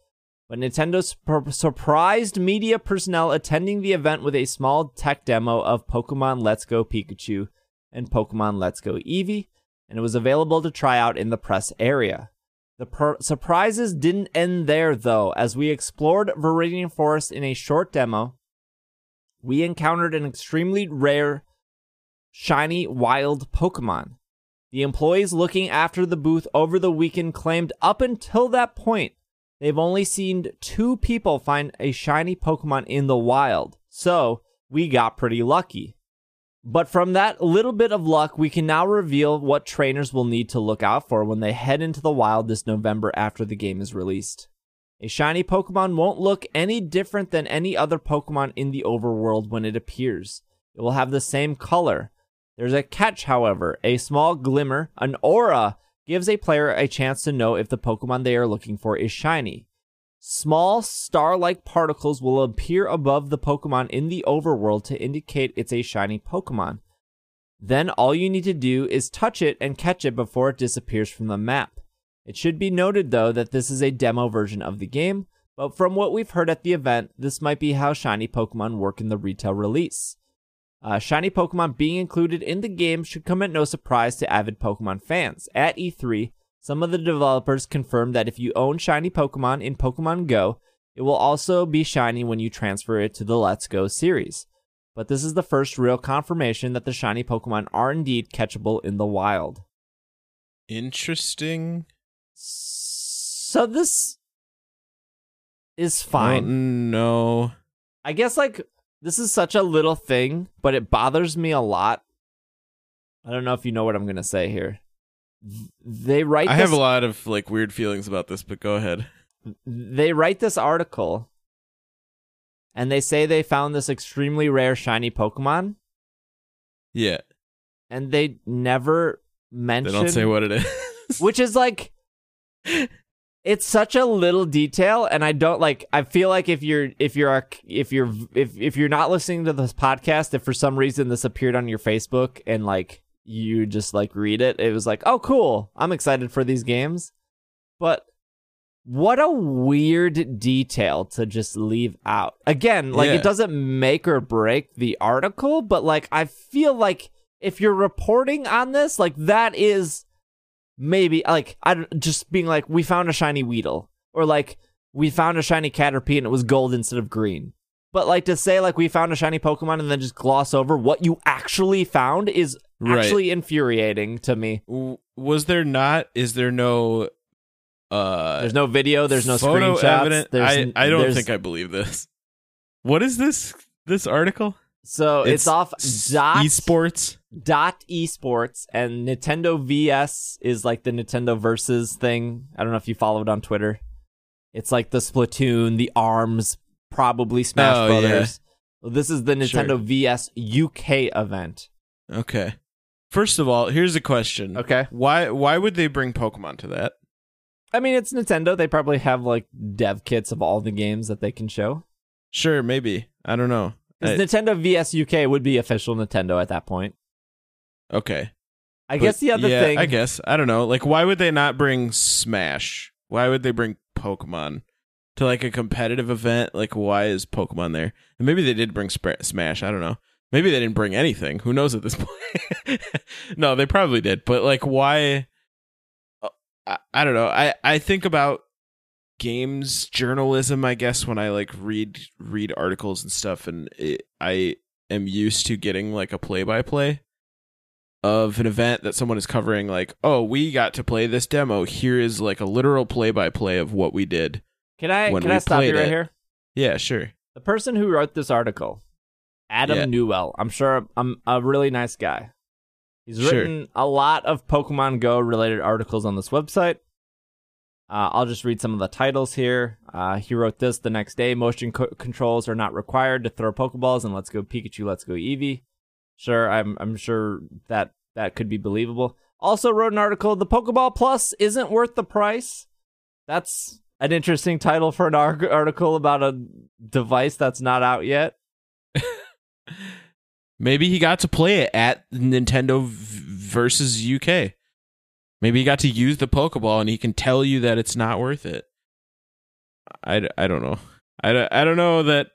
But Nintendo sur- surprised media personnel attending the event with a small tech demo of Pokemon Let's Go Pikachu and Pokemon Let's Go Eevee, and it was available to try out in the press area. The per- surprises didn't end there, though. As we explored Viridian Forest in a short demo, we encountered an extremely rare, shiny, wild Pokemon. The employees looking after the booth over the weekend claimed up until that point, they've only seen two people find a shiny Pokemon in the wild. So, we got pretty lucky. But from that little bit of luck, we can now reveal what trainers will need to look out for when they head into the wild this November after the game is released. A shiny Pokemon won't look any different than any other Pokemon in the overworld when it appears. It will have the same color. There's a catch, however. A small glimmer, an aura, gives a player a chance to know if the Pokemon they are looking for is shiny. Small star like particles will appear above the Pokemon in the overworld to indicate it's a shiny Pokemon. Then all you need to do is touch it and catch it before it disappears from the map. It should be noted though that this is a demo version of the game. But from what we've heard at the event, this might be how shiny Pokemon work in the retail release. Uh, shiny Pokemon being included in the game should come at no surprise to avid Pokemon fans. At E3, some of the developers confirmed that if you own shiny Pokemon in Pokemon Go, it will also be shiny when you transfer it to the Let's Go series. But this is the first real confirmation that the shiny Pokemon are indeed catchable in the wild. Interesting. So this is fine. don't. I guess like this is such a little thing, but it bothers me a lot. I don't know if you know what I'm gonna say here. Th- They write. I this, have a lot of like weird feelings about this, but go ahead. They write this article, and they say they found this extremely rare shiny Pokemon, Yeah, and they never mention. they don't say what it is. which is like it's such a little detail and i don't like i feel like if you're if you're if you're if if you're not listening to this podcast if for some reason this appeared on your facebook and like you just like read it it was like oh cool i'm excited for these games but what a weird detail to just leave out again like Yeah. it doesn't make or break the article but like i feel like if you're reporting on this like that is maybe like I just being like we found a shiny Weedle or like we found a shiny Caterpie and it was gold instead of green. But like to say like we found a shiny Pokemon and then just gloss over what you actually found is Right. actually infuriating to me. W- Was there not? Is there no? Uh, There's no video, there's no photo screenshots. evidence? There's, I I don't think I believe this. What is this? This article? so. It's, it's off S- dot esports. dot esports and Nintendo VS is like the Nintendo versus thing. I don't know if you follow it on Twitter. It's like the Splatoon, the Arms, probably Smash Oh, yeah. Brothers. Well, this is the Sure. Nintendo VS UK event. Okay. First of all, here's a question. Okay. Why why would they bring Pokemon to that? I mean, it's Nintendo. They probably have like dev kits of all the games that they can show. Sure, maybe. I don't know. I- Nintendo VS UK would be official Nintendo at that point. okay. I But guess the other yeah, thing. I guess. I don't know. Like why would they not bring Smash? Why would they bring Pokemon to like a competitive event? Like why is Pokemon there? And maybe they did bring Smash, I don't know. Maybe they didn't bring anything. Who knows at this point? no, they probably did. But like why uh, I, I don't know. I I think about games journalism i guess when i like read read articles and stuff and it, i am used to getting like a play by play of an event that someone is covering like oh we got to play this demo here is like a literal play by play of what we did can I can I stop you right it. here? yeah sure The person who wrote this article, Adam Yeah. Newell, I'm sure I'm a really nice guy. He's Sure. written a lot of Pokemon Go related articles on this website. Uh, I'll just read some of the titles here. Uh, he wrote this the next day. Motion co- controls are not required to throw Pokeballs and Let's Go Pikachu, Let's Go Eevee. Sure, I'm I'm sure that that could be believable. Also wrote an article. The Pokeball Plus isn't worth the price. That's an interesting title for an arg- article about a device that's not out yet. maybe he got to play it at nintendo versus uk maybe he got to use the pokeball and he can tell you that it's not worth it. I, I don't know. I, I don't know that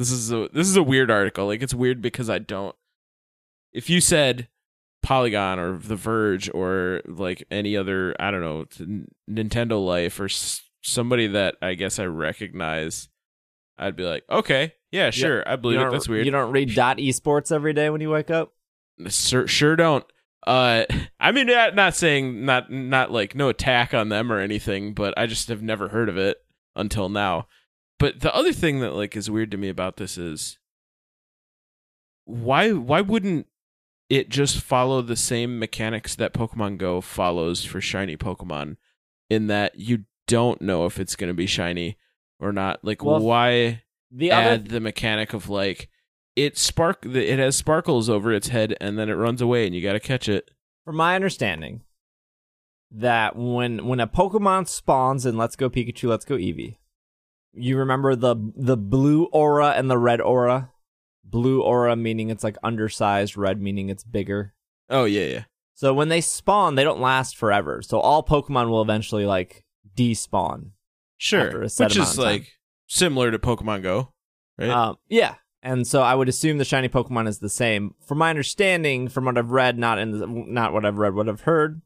this is a this is a weird article. Like it's weird because i don't if you said polygon or the verge or like any other i don't know nintendo life or somebody that i guess i recognize i'd be like okay yeah sure i believe it that's weird You don't read dot esports every day when you wake up. Sure, sure don't. Uh, I mean, not, not saying not not like no attack on them or anything, but I just have never heard of it until now. But the other thing that like is weird to me about this is why why wouldn't it just follow the same mechanics that Pokemon Go follows for shiny Pokemon in that you don't know if it's going to be shiny or not. Like Well, why The add other the mechanic of like it spark it has sparkles over its head and then it runs away and you got to catch it. from my understanding, that when when a Pokemon spawns in Let's Go Pikachu, Let's Go Eevee, you remember the the blue aura and the red aura. Blue aura meaning it's like undersized, red meaning it's bigger. Oh yeah, yeah. So when they spawn, they don't last forever. So all Pokemon will eventually like despawn. Sure. after a set Which is like similar to Pokemon Go, right? Um, yeah. And so I would assume the shiny Pokemon is the same. From my understanding, from what I've read, not in the, not what I've read, what I've heard,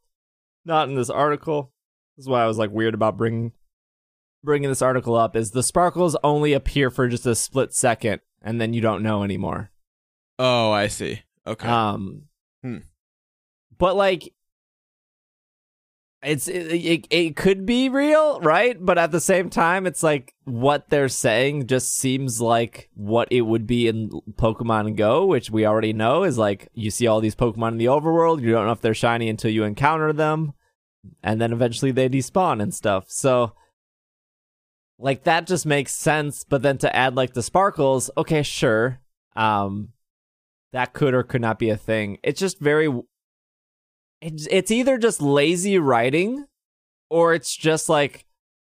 not in this article. This is why I was like weird about bringing bringing this article up. Is the sparkles only appear for just a split second, and then you don't know anymore. oh, I see. Okay. Um, Hmm. but like, it's it, it, it could be real, right? But at the same time, it's like what they're saying just seems like what it would be in Pokemon Go, which we already know is like you see all these Pokemon in the overworld, you don't know if they're shiny until you encounter them, and then eventually they despawn and stuff. So. Like that just makes sense, but then to add like the sparkles, okay, sure. Um, that could or could not be a thing. It's just very it's it's either just lazy writing or it's just like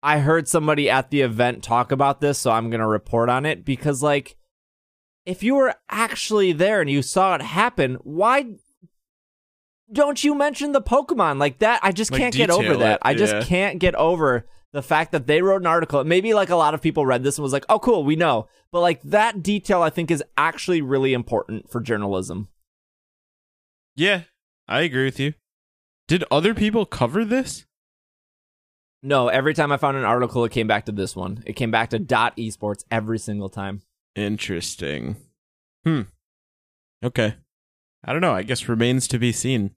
I heard somebody at the event talk about this so I'm going to report on it because like if you were actually there and you saw it happen, why don't you mention the Pokemon like that? I just Like, can't get over detail that. it, I just can't get over the fact that they wrote an article. Maybe like a lot of people read this and was like, "Oh, cool, we know." But like that detail, I think is actually really important for journalism. yeah, I agree with you. Did other people cover this? No, every time I found an article, it came back to this one. It came back to dot esports every single time. Interesting. Hmm. Okay. I don't know. I guess remains to be seen.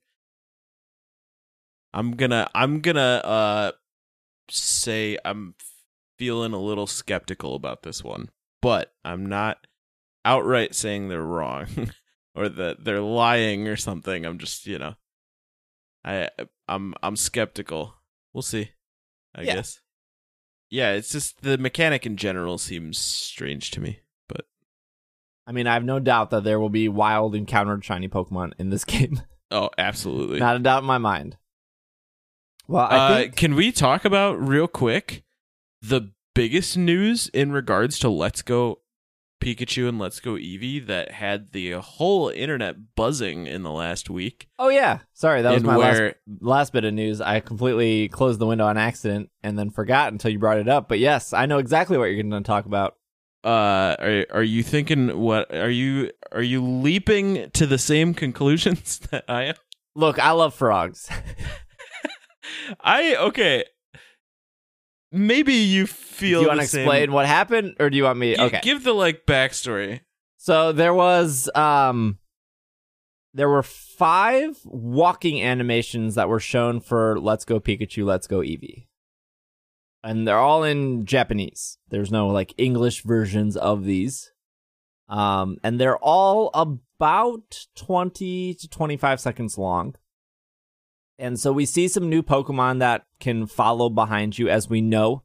I'm gonna I'm gonna uh say I'm feeling a little skeptical about this one, but I'm not outright saying they're wrong or that they're lying or something. I'm just, you know, I I'm I'm skeptical. We'll see. I Yeah. guess. Yeah, it's just the mechanic in general seems strange to me, but I mean, I have no doubt that there will be wild encountered shiny Pokemon in this game. oh, absolutely. Not a doubt in my mind. Well, I Uh, think can we talk about real quick the biggest news in regards to Let's Go Pikachu and Let's Go Eevee that had the whole internet buzzing in the last week? Oh yeah, sorry, that was my last last bit of news. I completely closed the window on accident and then forgot until you brought it up. But yes, I know exactly what you're going to talk about. uh are are you thinking what are you are you leaping to the same conclusions that I am? Look, I love frogs. I okay. Maybe you feel do you want to same- explain what happened, or do you want me? Gi- Okay. Give the like backstory. So there was um there were five walking animations that were shown for Let's Go Pikachu, Let's Go Eevee. And they're all in Japanese. There's no like English versions of these. Um and they're all about 20 to 25 seconds long. And so we see some new Pokemon that can follow behind you as we know.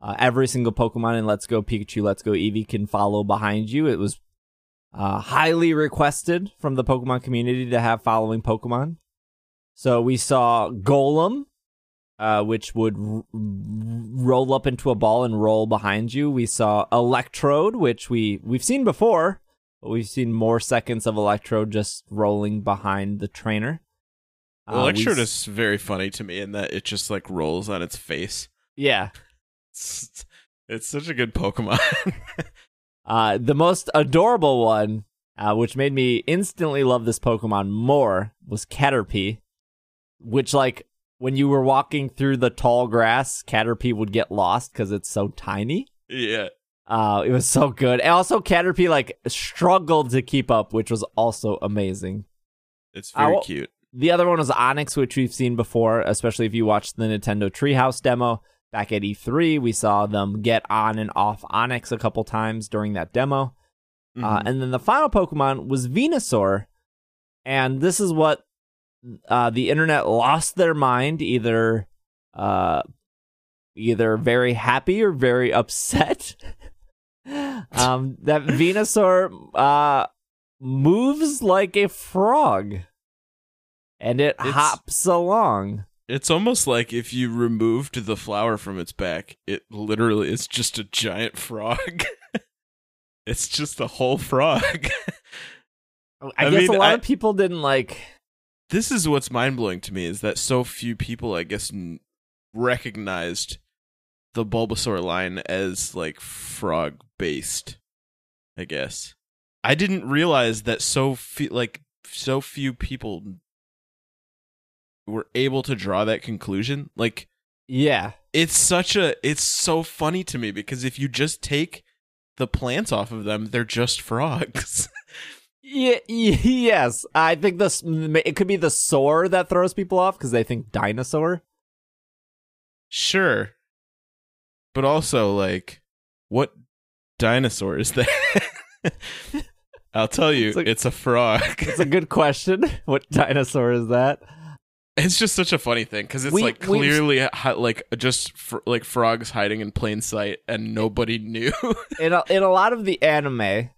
Uh, every single Pokemon in Let's Go Pikachu, Let's Go Eevee can follow behind you. It was uh, highly requested from the Pokemon community to have following Pokemon. So we saw Golem, uh, which would r- roll up into a ball and roll behind you. We saw Electrode, which we we've seen before, but we've seen more seconds of Electrode just rolling behind the trainer. Uh, we s- is very funny to me in that it just like rolls on its face. yeah. It's, it's such a good Pokemon. Uh, the most adorable one, uh, which made me instantly love this Pokemon more, was Caterpie. Which, like, when you were walking through the tall grass, Caterpie would get lost because it's so tiny. yeah. Uh, it was so good. And also, Caterpie, like, struggled to keep up, which was also amazing. It's very cute. The other one was Onix, which we've seen before, especially if you watched the Nintendo Treehouse demo back at E3. We saw them get on and off Onix a couple times during that demo. Uh, Mhm. and then the final Pokemon was Venusaur. And this is what uh, the internet lost their mind, either uh, either very happy or very upset. um, that Venusaur uh, moves like a frog. And it It's- hops along. It's almost like if you removed the flower from its back, it literally is just a giant frog. it's just a whole frog. Oh, I, I guess mean, a lot I- of people didn't like. this is what's mind blowing to me is that so few people, I guess, n- recognized the Bulbasaur line as like frog based. I guess I didn't realize that so few like so few people were able to draw that conclusion. Like Yeah. it's such a it's so funny to me because if you just take the plants off of them, they're just frogs. Yeah, yes, I think this it could be the sore that throws people off because they think dinosaur. sure. But also like what dinosaur is that? I'll tell you, It's like- it's a frog. It's a good question. what dinosaur is that? It's just such a funny thing because it's We- like clearly hi- like just fr- like frogs hiding in plain sight and nobody knew. In a, in a lot of the anime,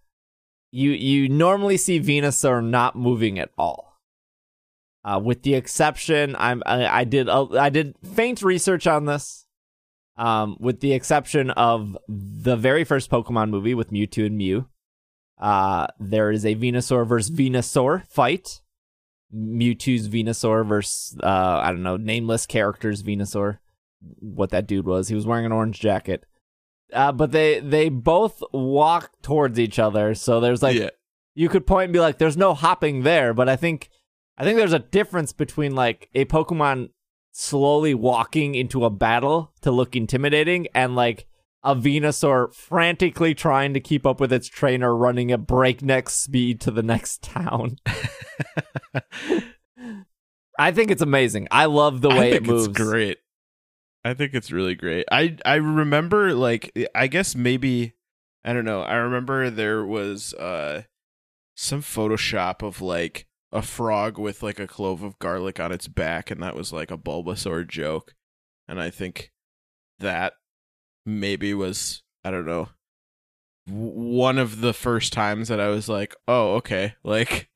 you you normally see Venusaur not moving at all. Uh, with the exception, I'm I, I did a, I did faint research on this. Um, with the exception of the very first Pokemon movie with Mewtwo and Mew, uh, there is a Venusaur versus Venusaur fight. Mewtwo's Venusaur versus uh, I don't know nameless characters Venusaur. What that dude was, he was wearing an orange jacket. Uh, but they they both walk towards each other, so there's like yeah, you could point and be like, "There's no hopping there," but I think I think there's a difference between like a Pokemon slowly walking into a battle to look intimidating and like a Venusaur frantically trying to keep up with its trainer running at breakneck speed to the next town. I think it's amazing. I love the way I think it moves. it's great. I think it's really great. I I remember like I guess maybe I don't know. I remember there was uh some Photoshop of like a frog with like a clove of garlic on its back, and that was like a Bulbasaur joke. And I think that maybe was I don't know one of the first times that I was like, oh okay, like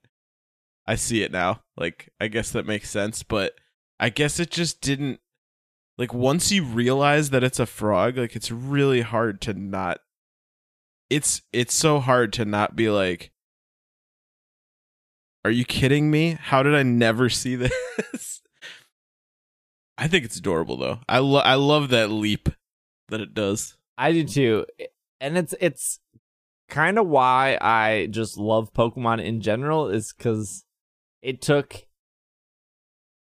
I see it now. Like I guess that makes sense, but I guess it just didn't like once you realize that it's a frog, like it's really hard to not it's it's so hard to not be like Are you kidding me? How did I never see this? I think it's adorable though. I lo- I love that leap that it does. I do too. And it's it's kind of why I just love Pokemon in general is cuz it took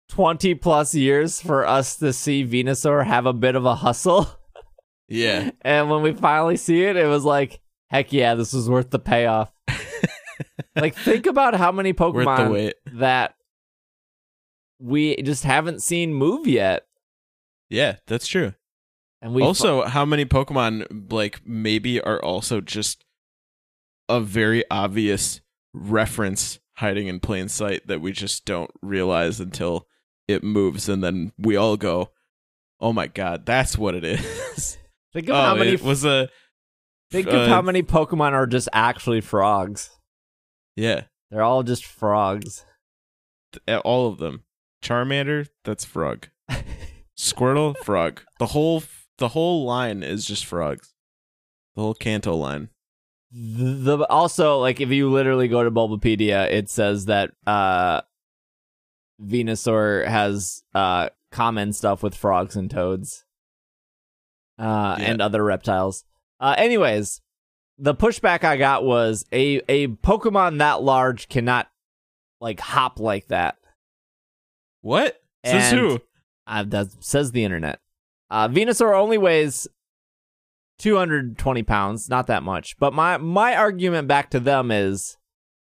20 plus years for us to see Venusaur have a bit of a hustle. Yeah. And when we finally see it, it was like, heck yeah, this was worth the payoff. like think about how many Pokemon that we just haven't seen move yet. Yeah, that's true. And we also, how many Pokemon like maybe are also just a very obvious reference hiding in plain sight that we just don't realize until it moves, and then we all go, "Oh my god, that's what it is." think of oh, how many it was a think uh, of how many Pokemon are just actually frogs. yeah, They're all just frogs. th- all of them. Charmander, that's frog. Squirtle, frog. The whole the whole line is just frogs. The whole Kanto line. The also like if you literally go to Bulbapedia, it says that uh Venusaur has uh common stuff with frogs and toads. Uh Yeah. and other reptiles. Uh anyways, the pushback I got was a a Pokemon that large cannot like hop like that. What? Says who? Uh, that says the internet. Uh, Venusaur only weighs 220 pounds, not that much. But my my argument back to them is,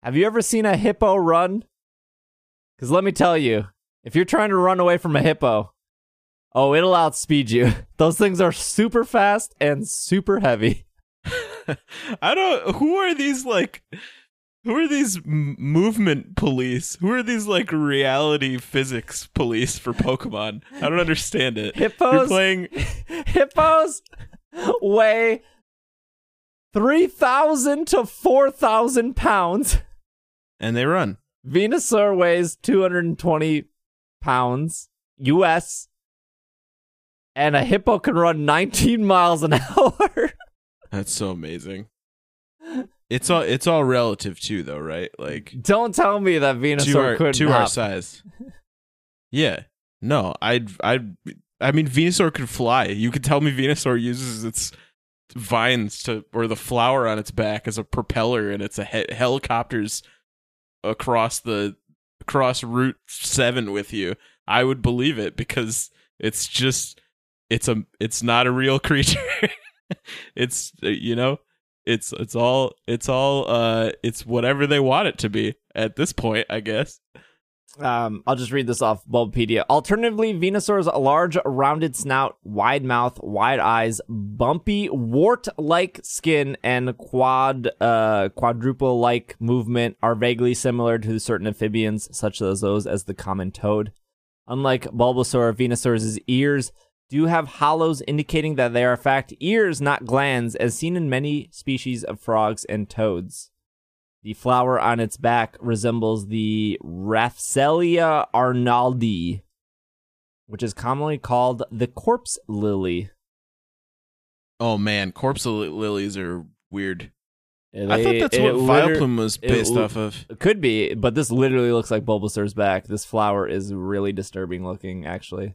have you ever seen a hippo run? Because let me tell you, if you're trying to run away from a hippo, oh, it'll outspeed you. Those things are super fast and super heavy. I don't. Who are these like? Who are these m- movement police? Who are these like reality physics police for Pokemon? I don't understand it. You're Hippos, playing. hippos weigh 3,000 to 4,000 pounds. And they run. Venusaur weighs 220 pounds US. And a hippo can run 19 miles an hour. That's so amazing. It's all it's all relative too, though, right? Like Don't tell me that Venusaur our couldn't to our size. Yeah. No, I'd I'd I mean, Venusaur could fly. You could tell me Venusaur uses its vines to or the flower on its back as a propeller, and it's a he- helicopters across the across Route Seven with you. I would believe it because it's just it's a it's not a real creature. it's you know it's it's all it's all uh it's whatever they want it to be at this point, I guess. Um, I'll just read this off Bulbapedia. Alternatively, Venusaur's large, rounded snout, wide mouth, wide eyes, bumpy, wart-like skin, and quad, uh, quadruple-like movement are vaguely similar to certain amphibians, such as those as the common toad. Unlike Bulbasaur, Venusaur's ears do have hollows, indicating that they are in fact ears, not glands, as seen in many species of frogs and toads. The flower on its back resembles the Rafflesia arnoldii, which is commonly called the corpse lily. Oh man, corpse li- lilies are weird. It, I thought that's it what Vileplume was based l- off of. It could be, but this literally looks like Bulbasaur's back. This flower is really disturbing looking, actually.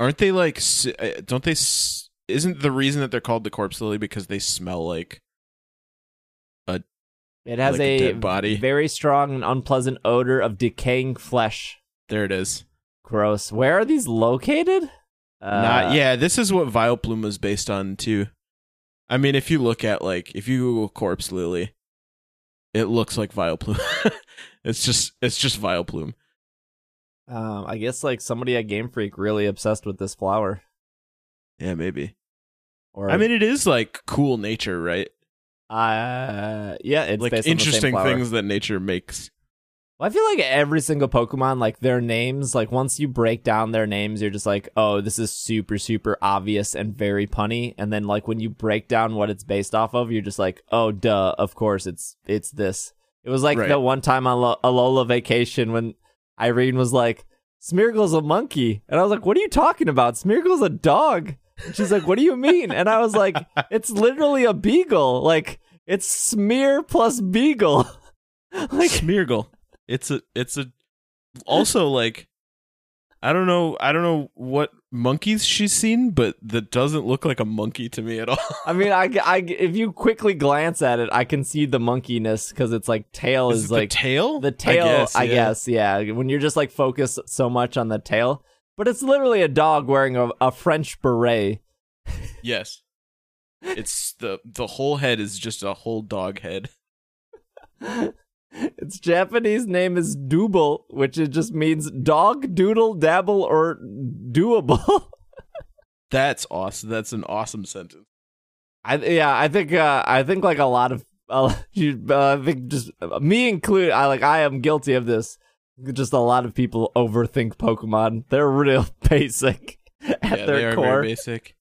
Aren't they like? uh, Don't they? Isn't the reason that they're called the corpse lily because they smell like? a? It has Like a a body. very strong and unpleasant odor of decaying flesh. There it is. Gross. Where are these located? Uh, Not yeah. This is what Vileplume is based on too. I mean, if you look at like if you Google corpse lily, it looks like Vileplume. it's just it's just Vileplume. Um, I guess like somebody at Game Freak really obsessed with this flower. Yeah, maybe. Or I mean, it is like cool nature, right? uh, yeah, it's like based on the same interesting things that nature makes. Well, I feel like every single Pokemon, like their names, like once you break down their names, you're just like, oh, this is super, super obvious and very punny. And then like when you break down what it's based off of, you're just like, oh, duh, of course it's it's this. It was like Right. that one time on Lo- Alola vacation when Irene was like, Smeargle's a monkey, and I was like, what are you talking about? Smeargle's a dog. She's like, what do you mean? And I was like, it's literally a beagle. Like it's smear plus beagle. like Smeargle. It's a it's a also like I don't know I don't know what monkeys she's seen, but that doesn't look like a monkey to me at all. I mean, I, I, if you quickly glance at it, I can see the monkeyness because it's like tail is, Is like the tail? the tail. I guess, yeah. yeah. When you're just like focused so much on the tail, but it's literally a dog wearing a, a French beret. Yes. It's the the whole head is just a whole dog head. its Japanese name is Doble, which it just means dog, doodle, dabble, or doable. That's awesome. That's an awesome sentence. I yeah, I think uh, I think like a lot of uh, you, uh, I think just uh, me included. I like I am guilty of this. Just a lot of people overthink Pokemon. They're real basic at yeah, their they are core, very basic.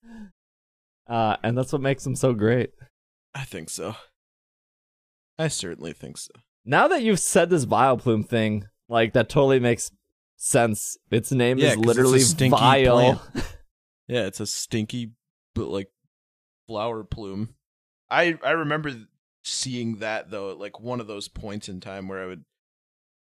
uh, and that's what makes them so great. I think so. I certainly think so. Now that you've said this Vileplume thing, like that totally makes sense. Its name Yeah, is 'cause it's a literally stinky Vile. Yeah, it's a stinky but like flower plume. I I remember seeing that though at like one of those points in time where I would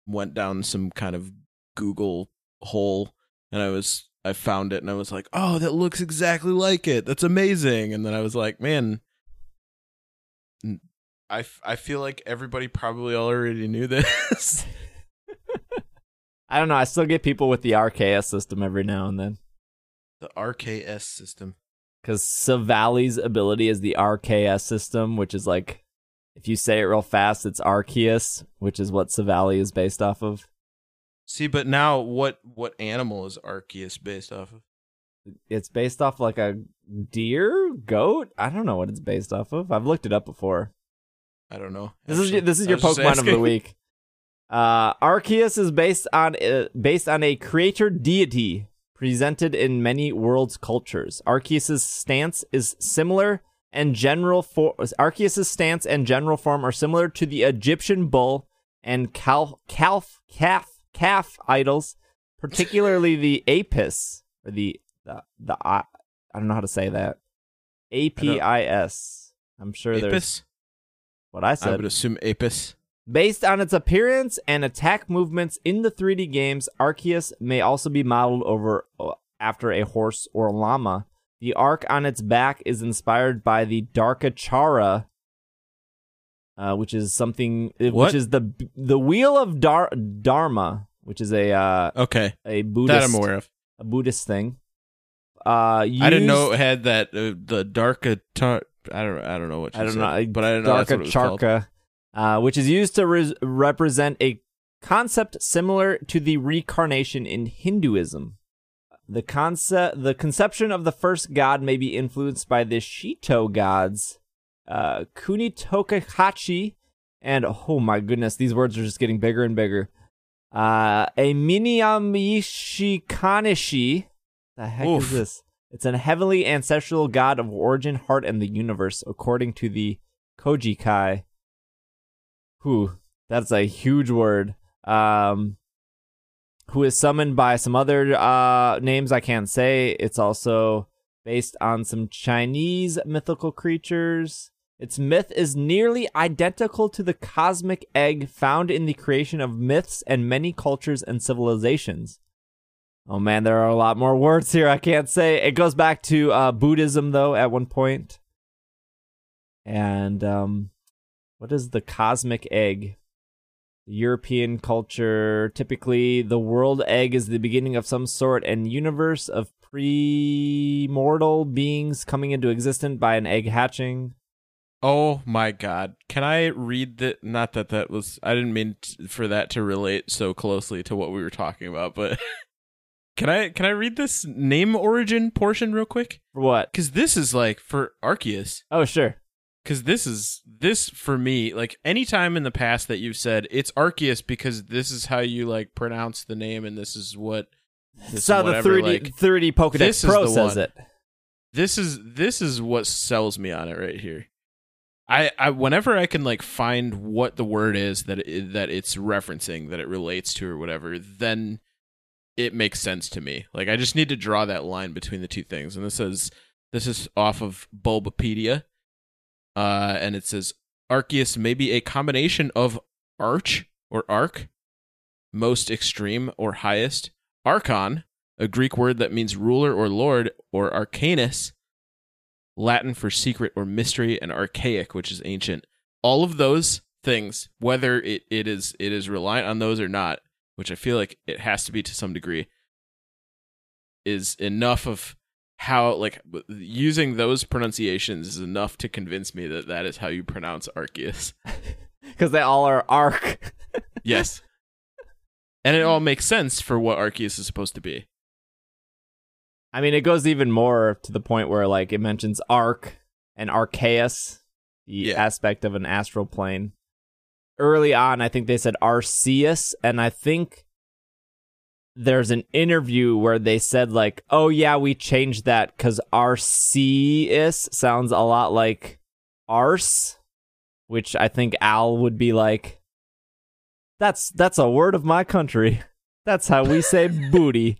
went down some kind of Google hole and I was I found it and I was like, "Oh, that looks exactly like it. That's amazing." And then I was like, "Man, I, f- I feel like everybody probably already knew this." I don't know. I still get people with the RKS system every now and then. the RKS system. because Silvally's ability is the RKS system, which is like if you say it real fast, it's Arceus, which is what Savali is based off of. See, but now what what animal is Arceus based off of? It's based off like a deer, goat. I don't know what it's based off of. I've looked it up before. I don't know. This is this is your Pokemon of the week. Uh, Arceus is based on uh, based on a creator deity presented in many worlds' cultures. Arceus's stance is similar and general for Arceus's stance and general form are similar to the Egyptian bull and calf calf calf calf idols, particularly the Apis or the the the I, I don't know how to say that. A P I S. I'm sure there's Apis. What I said. I would assume Apis. Based on its appearance and attack movements in the 3D games, Arceus may also be modeled over uh, after a horse or a llama. The arc on its back is inspired by the Darkachara, uh, which is something, uh, What? which is the the wheel of Dar- Dharma, which is a uh, Okay, a Buddhist that I'm aware of. a Buddhist thing. Uh, I didn't know it had that uh, the dark tar- I don't I don't know what I don't said, know, but I don't know that's what it was called. Darkacharka, uh, which is used to res- represent a concept similar to the reincarnation in Hinduism. The concept, the conception of the first god may be influenced by the Shinto gods, uh, Kunitokahachi, and oh my goodness, these words are just getting bigger and bigger. Uh, a Minamishi Kanishi. The heck Oof. is this? It's a heavily ancestral god of origin, heart, and the universe, according to the Kojikai. Whew, that's a huge word. Um, who is summoned by some other uh names I can't say. It's also based on some Chinese mythical creatures. Its myth is nearly identical to the cosmic egg found in the creation of myths and many cultures and civilizations. Oh man, there are a lot more words here I can't say. It goes back to uh, Buddhism though at one point. And um, what is the cosmic egg? European culture, typically the world egg is the beginning of some sort and universe of pre-mortal beings coming into existence by an egg hatching. Oh my god. Can I read that not that that was I didn't mean for that to relate so closely to what we were talking about, but Can I can I read this name origin portion real quick? For what? Cuz this is like for Arceus. Oh, sure. Cuz this is this for me like anytime in the past that you've said it's Arceus because this is how you like pronounce the name and this is what this is the whatever, 30, like, 3D Pokedex Pro says it. this is this is what sells me on it right here. I, I whenever I can like find what the word is that it, that it's referencing that it relates to or whatever, then it makes sense to me. Like I just need to draw that line between the two things. And this is this is off of Bulbapedia, uh, and it says Arceus may be a combination of arch or arc, most extreme or highest, archon, a Greek word that means ruler or lord, or arcanus, Latin for secret or mystery, and archaic, which is ancient. All of those things, whether it, it is it is reliant on those or not, which I feel like it has to be to some degree, is enough of how like using those pronunciations is enough to convince me that that is how you pronounce Arceus. Because they all are arc. Yes. And it all makes sense for what Arceus is supposed to be. I mean, it goes even more to the point where, like, it mentions arc and Arceus, the Yeah. aspect of an astral plane. Early on, I think they said Arceus, and I think there's an interview where they said, like, oh, yeah, we changed that because Arceus sounds a lot like arse, which I think Al would be like, that's that's a word of my country. That's how we say booty.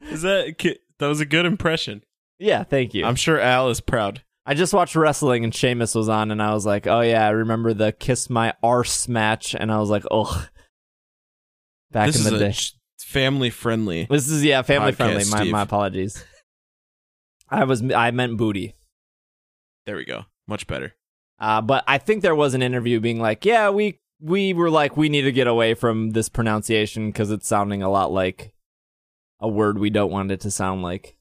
Is that that was a good impression? Yeah, thank you. I'm sure Al is proud. I just watched wrestling and Sheamus was on, and I was like, oh yeah, I remember the kiss my arse match, and I was like, oh. Back this in the day. family friendly. This is yeah, family podcast, friendly. My Steve. my apologies. I was I meant booty. There we go. Much better. Uh, but I think there was an interview being like, yeah, we we were like, we need to get away from this pronunciation because it's sounding a lot like a word we don't want it to sound like.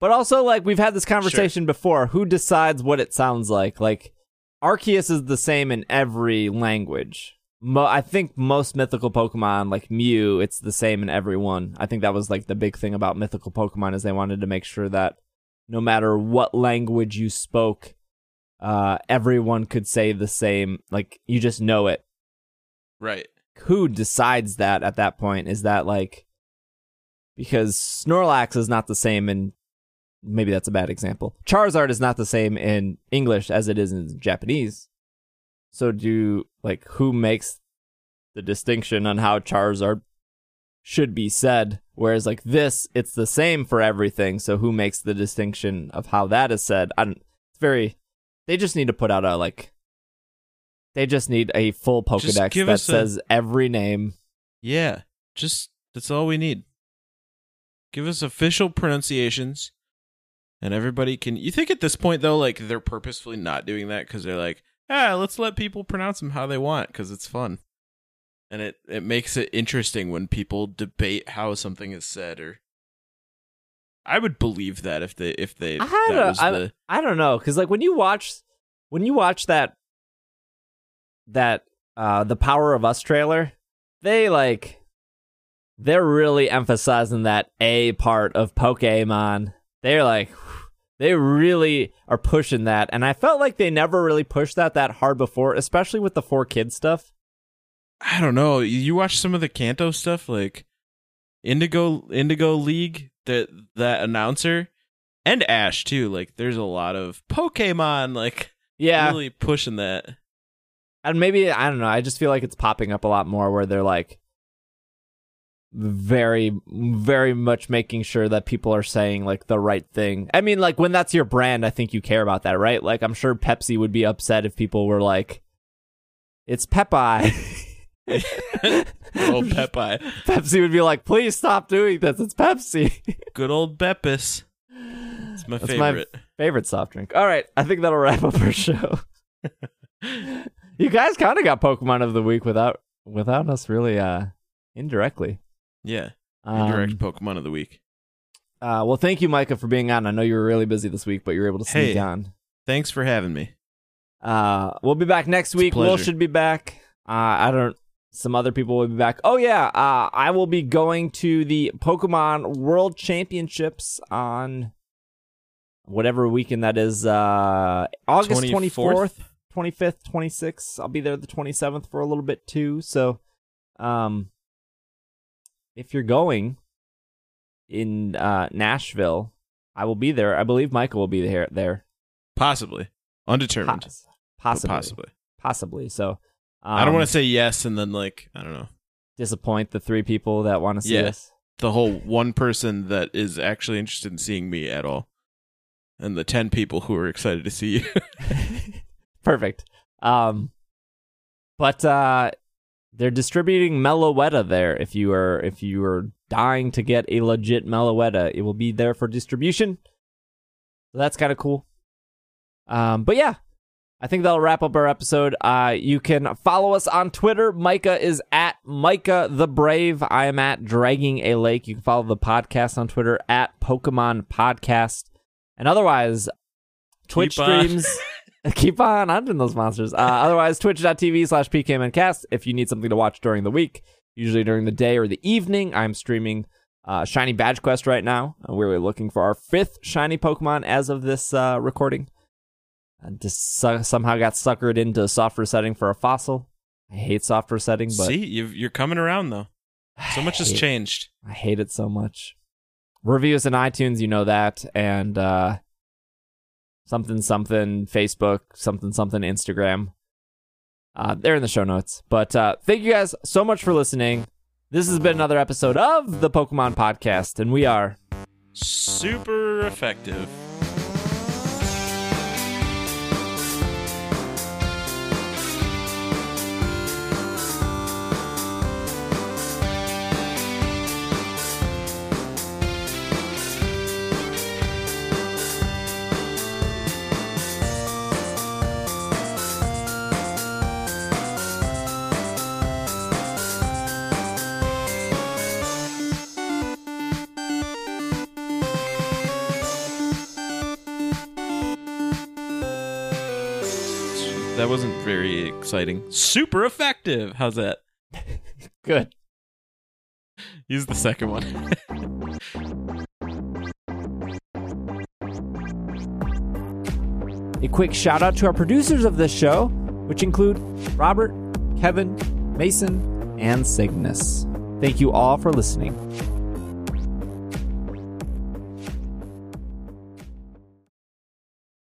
But also, like we've had this conversation before. Who decides what it sounds like? Like Arceus is the same in every language. Mo- I think most mythical Pokemon, like Mew, it's the same in every one. I think that was like the big thing about mythical Pokemon is they wanted to make sure that no matter what language you spoke, uh, everyone could say the same. Like you just know it. Right. Who decides that at that point? Is that like because Snorlax is not the same in maybe that's a bad example. Charizard is not the same in English as it is in Japanese. So do like who makes the distinction on how Charizard should be said? Whereas like this, it's the same for everything. So who makes the distinction of how that is said? I don't, it's very. They just need to put out a like. They just need a full Pokedex that us a- says every name. Yeah. Just that's all we need. Give us official pronunciations, and everybody can. You think at this point though, like they're purposefully not doing that because they're like, ah, let's let people pronounce them how they want because it's fun, and it it makes it interesting when people debate how something is said. Or I would believe that if they if they I that was I- the I don't know because like when you watch when you watch that that uh the Power of Us trailer, they like they're really emphasizing that A part of Pokemon. They're like they really are pushing that, and I felt like they never really pushed that that hard before, especially with the four kids stuff. I don't know. You- watch some of the Kanto stuff, like Indigo Indigo League, that that announcer, and Ash too. Like, there's a lot of Pokemon, like Yeah, really pushing that. and maybe I don't know. I just feel like it's popping up a lot more where they're like very, very much making sure that people are saying like the right thing. I mean, like when that's your brand, I think you care about that, right? Like I'm sure Pepsi would be upset if people were like, "It's Popeye." Oh, Pepe, Pepsi would be like, "Please stop doing this. It's Pepsi." good old Beppis. It's my That's my- favorite. Favorite soft drink. All right, I think that'll wrap up our show. you guys kind of got Pokemon of the week without without us really uh indirectly. Yeah, Um, indirect Pokemon of the week. uh, well, thank you, Micah, for being on. I know you were really busy this week, but you were able to sneak Hey. on. Thanks for having me. Uh, we'll be back next week. Will should be back. Uh, I don't. Some other people will be back. Oh yeah, uh, I will be going to the Pokemon World Championships on whatever weekend that is. Uh, August twenty fourth, twenty fifth, twenty sixth. I'll be there the twenty seventh for a little bit too. So, um, if you're going in uh, Nashville, I will be there. I believe Michael will be there. There, Possibly undetermined, Poss- possibly, possibly. possibly. So, um, I don't want to say yes and then like I don't know disappoint the three people that want to see Yeah. us. the whole one person that is actually interested in seeing me at all, and the ten people who are excited to see you. Perfect. Um, but uh, they're distributing Meloetta there. If you are if you are dying to get a legit Meloetta, it will be there for distribution. So that's kind of cool. Um, but yeah, I think that'll wrap up our episode. Uh, you can follow us on Twitter. Micah is at Micah the Brave. I am at Dragging a Lake. You can follow the podcast on Twitter at Pokemon Podcast. And otherwise, Twitch streams. Keep on hunting those monsters. Uh, otherwise, twitch.tv slash pkmncast if you need something to watch during the week, usually during the day or the evening. I'm streaming uh, Shiny Badge Quest right now. Uh, we're looking for our fifth shiny Pokemon as of this uh, recording. I just su- somehow got suckered into soft resetting for a fossil. I hate soft resetting, but see, you've, you're coming around though. So much has changed. I hate it so much. Reviews in iTunes, you know that, and uh, something something Facebook, something something Instagram. Uh, they're in the show notes. But uh, thank you guys so much for listening. This has been another episode of the Pokemon Podcast, and we are Super effective. Exciting. Super effective. How's that? good. Use the second one. A quick shout out to our producers of this show, which include Robert, Kevin, Mason, and Cygnus. Thank you all for listening.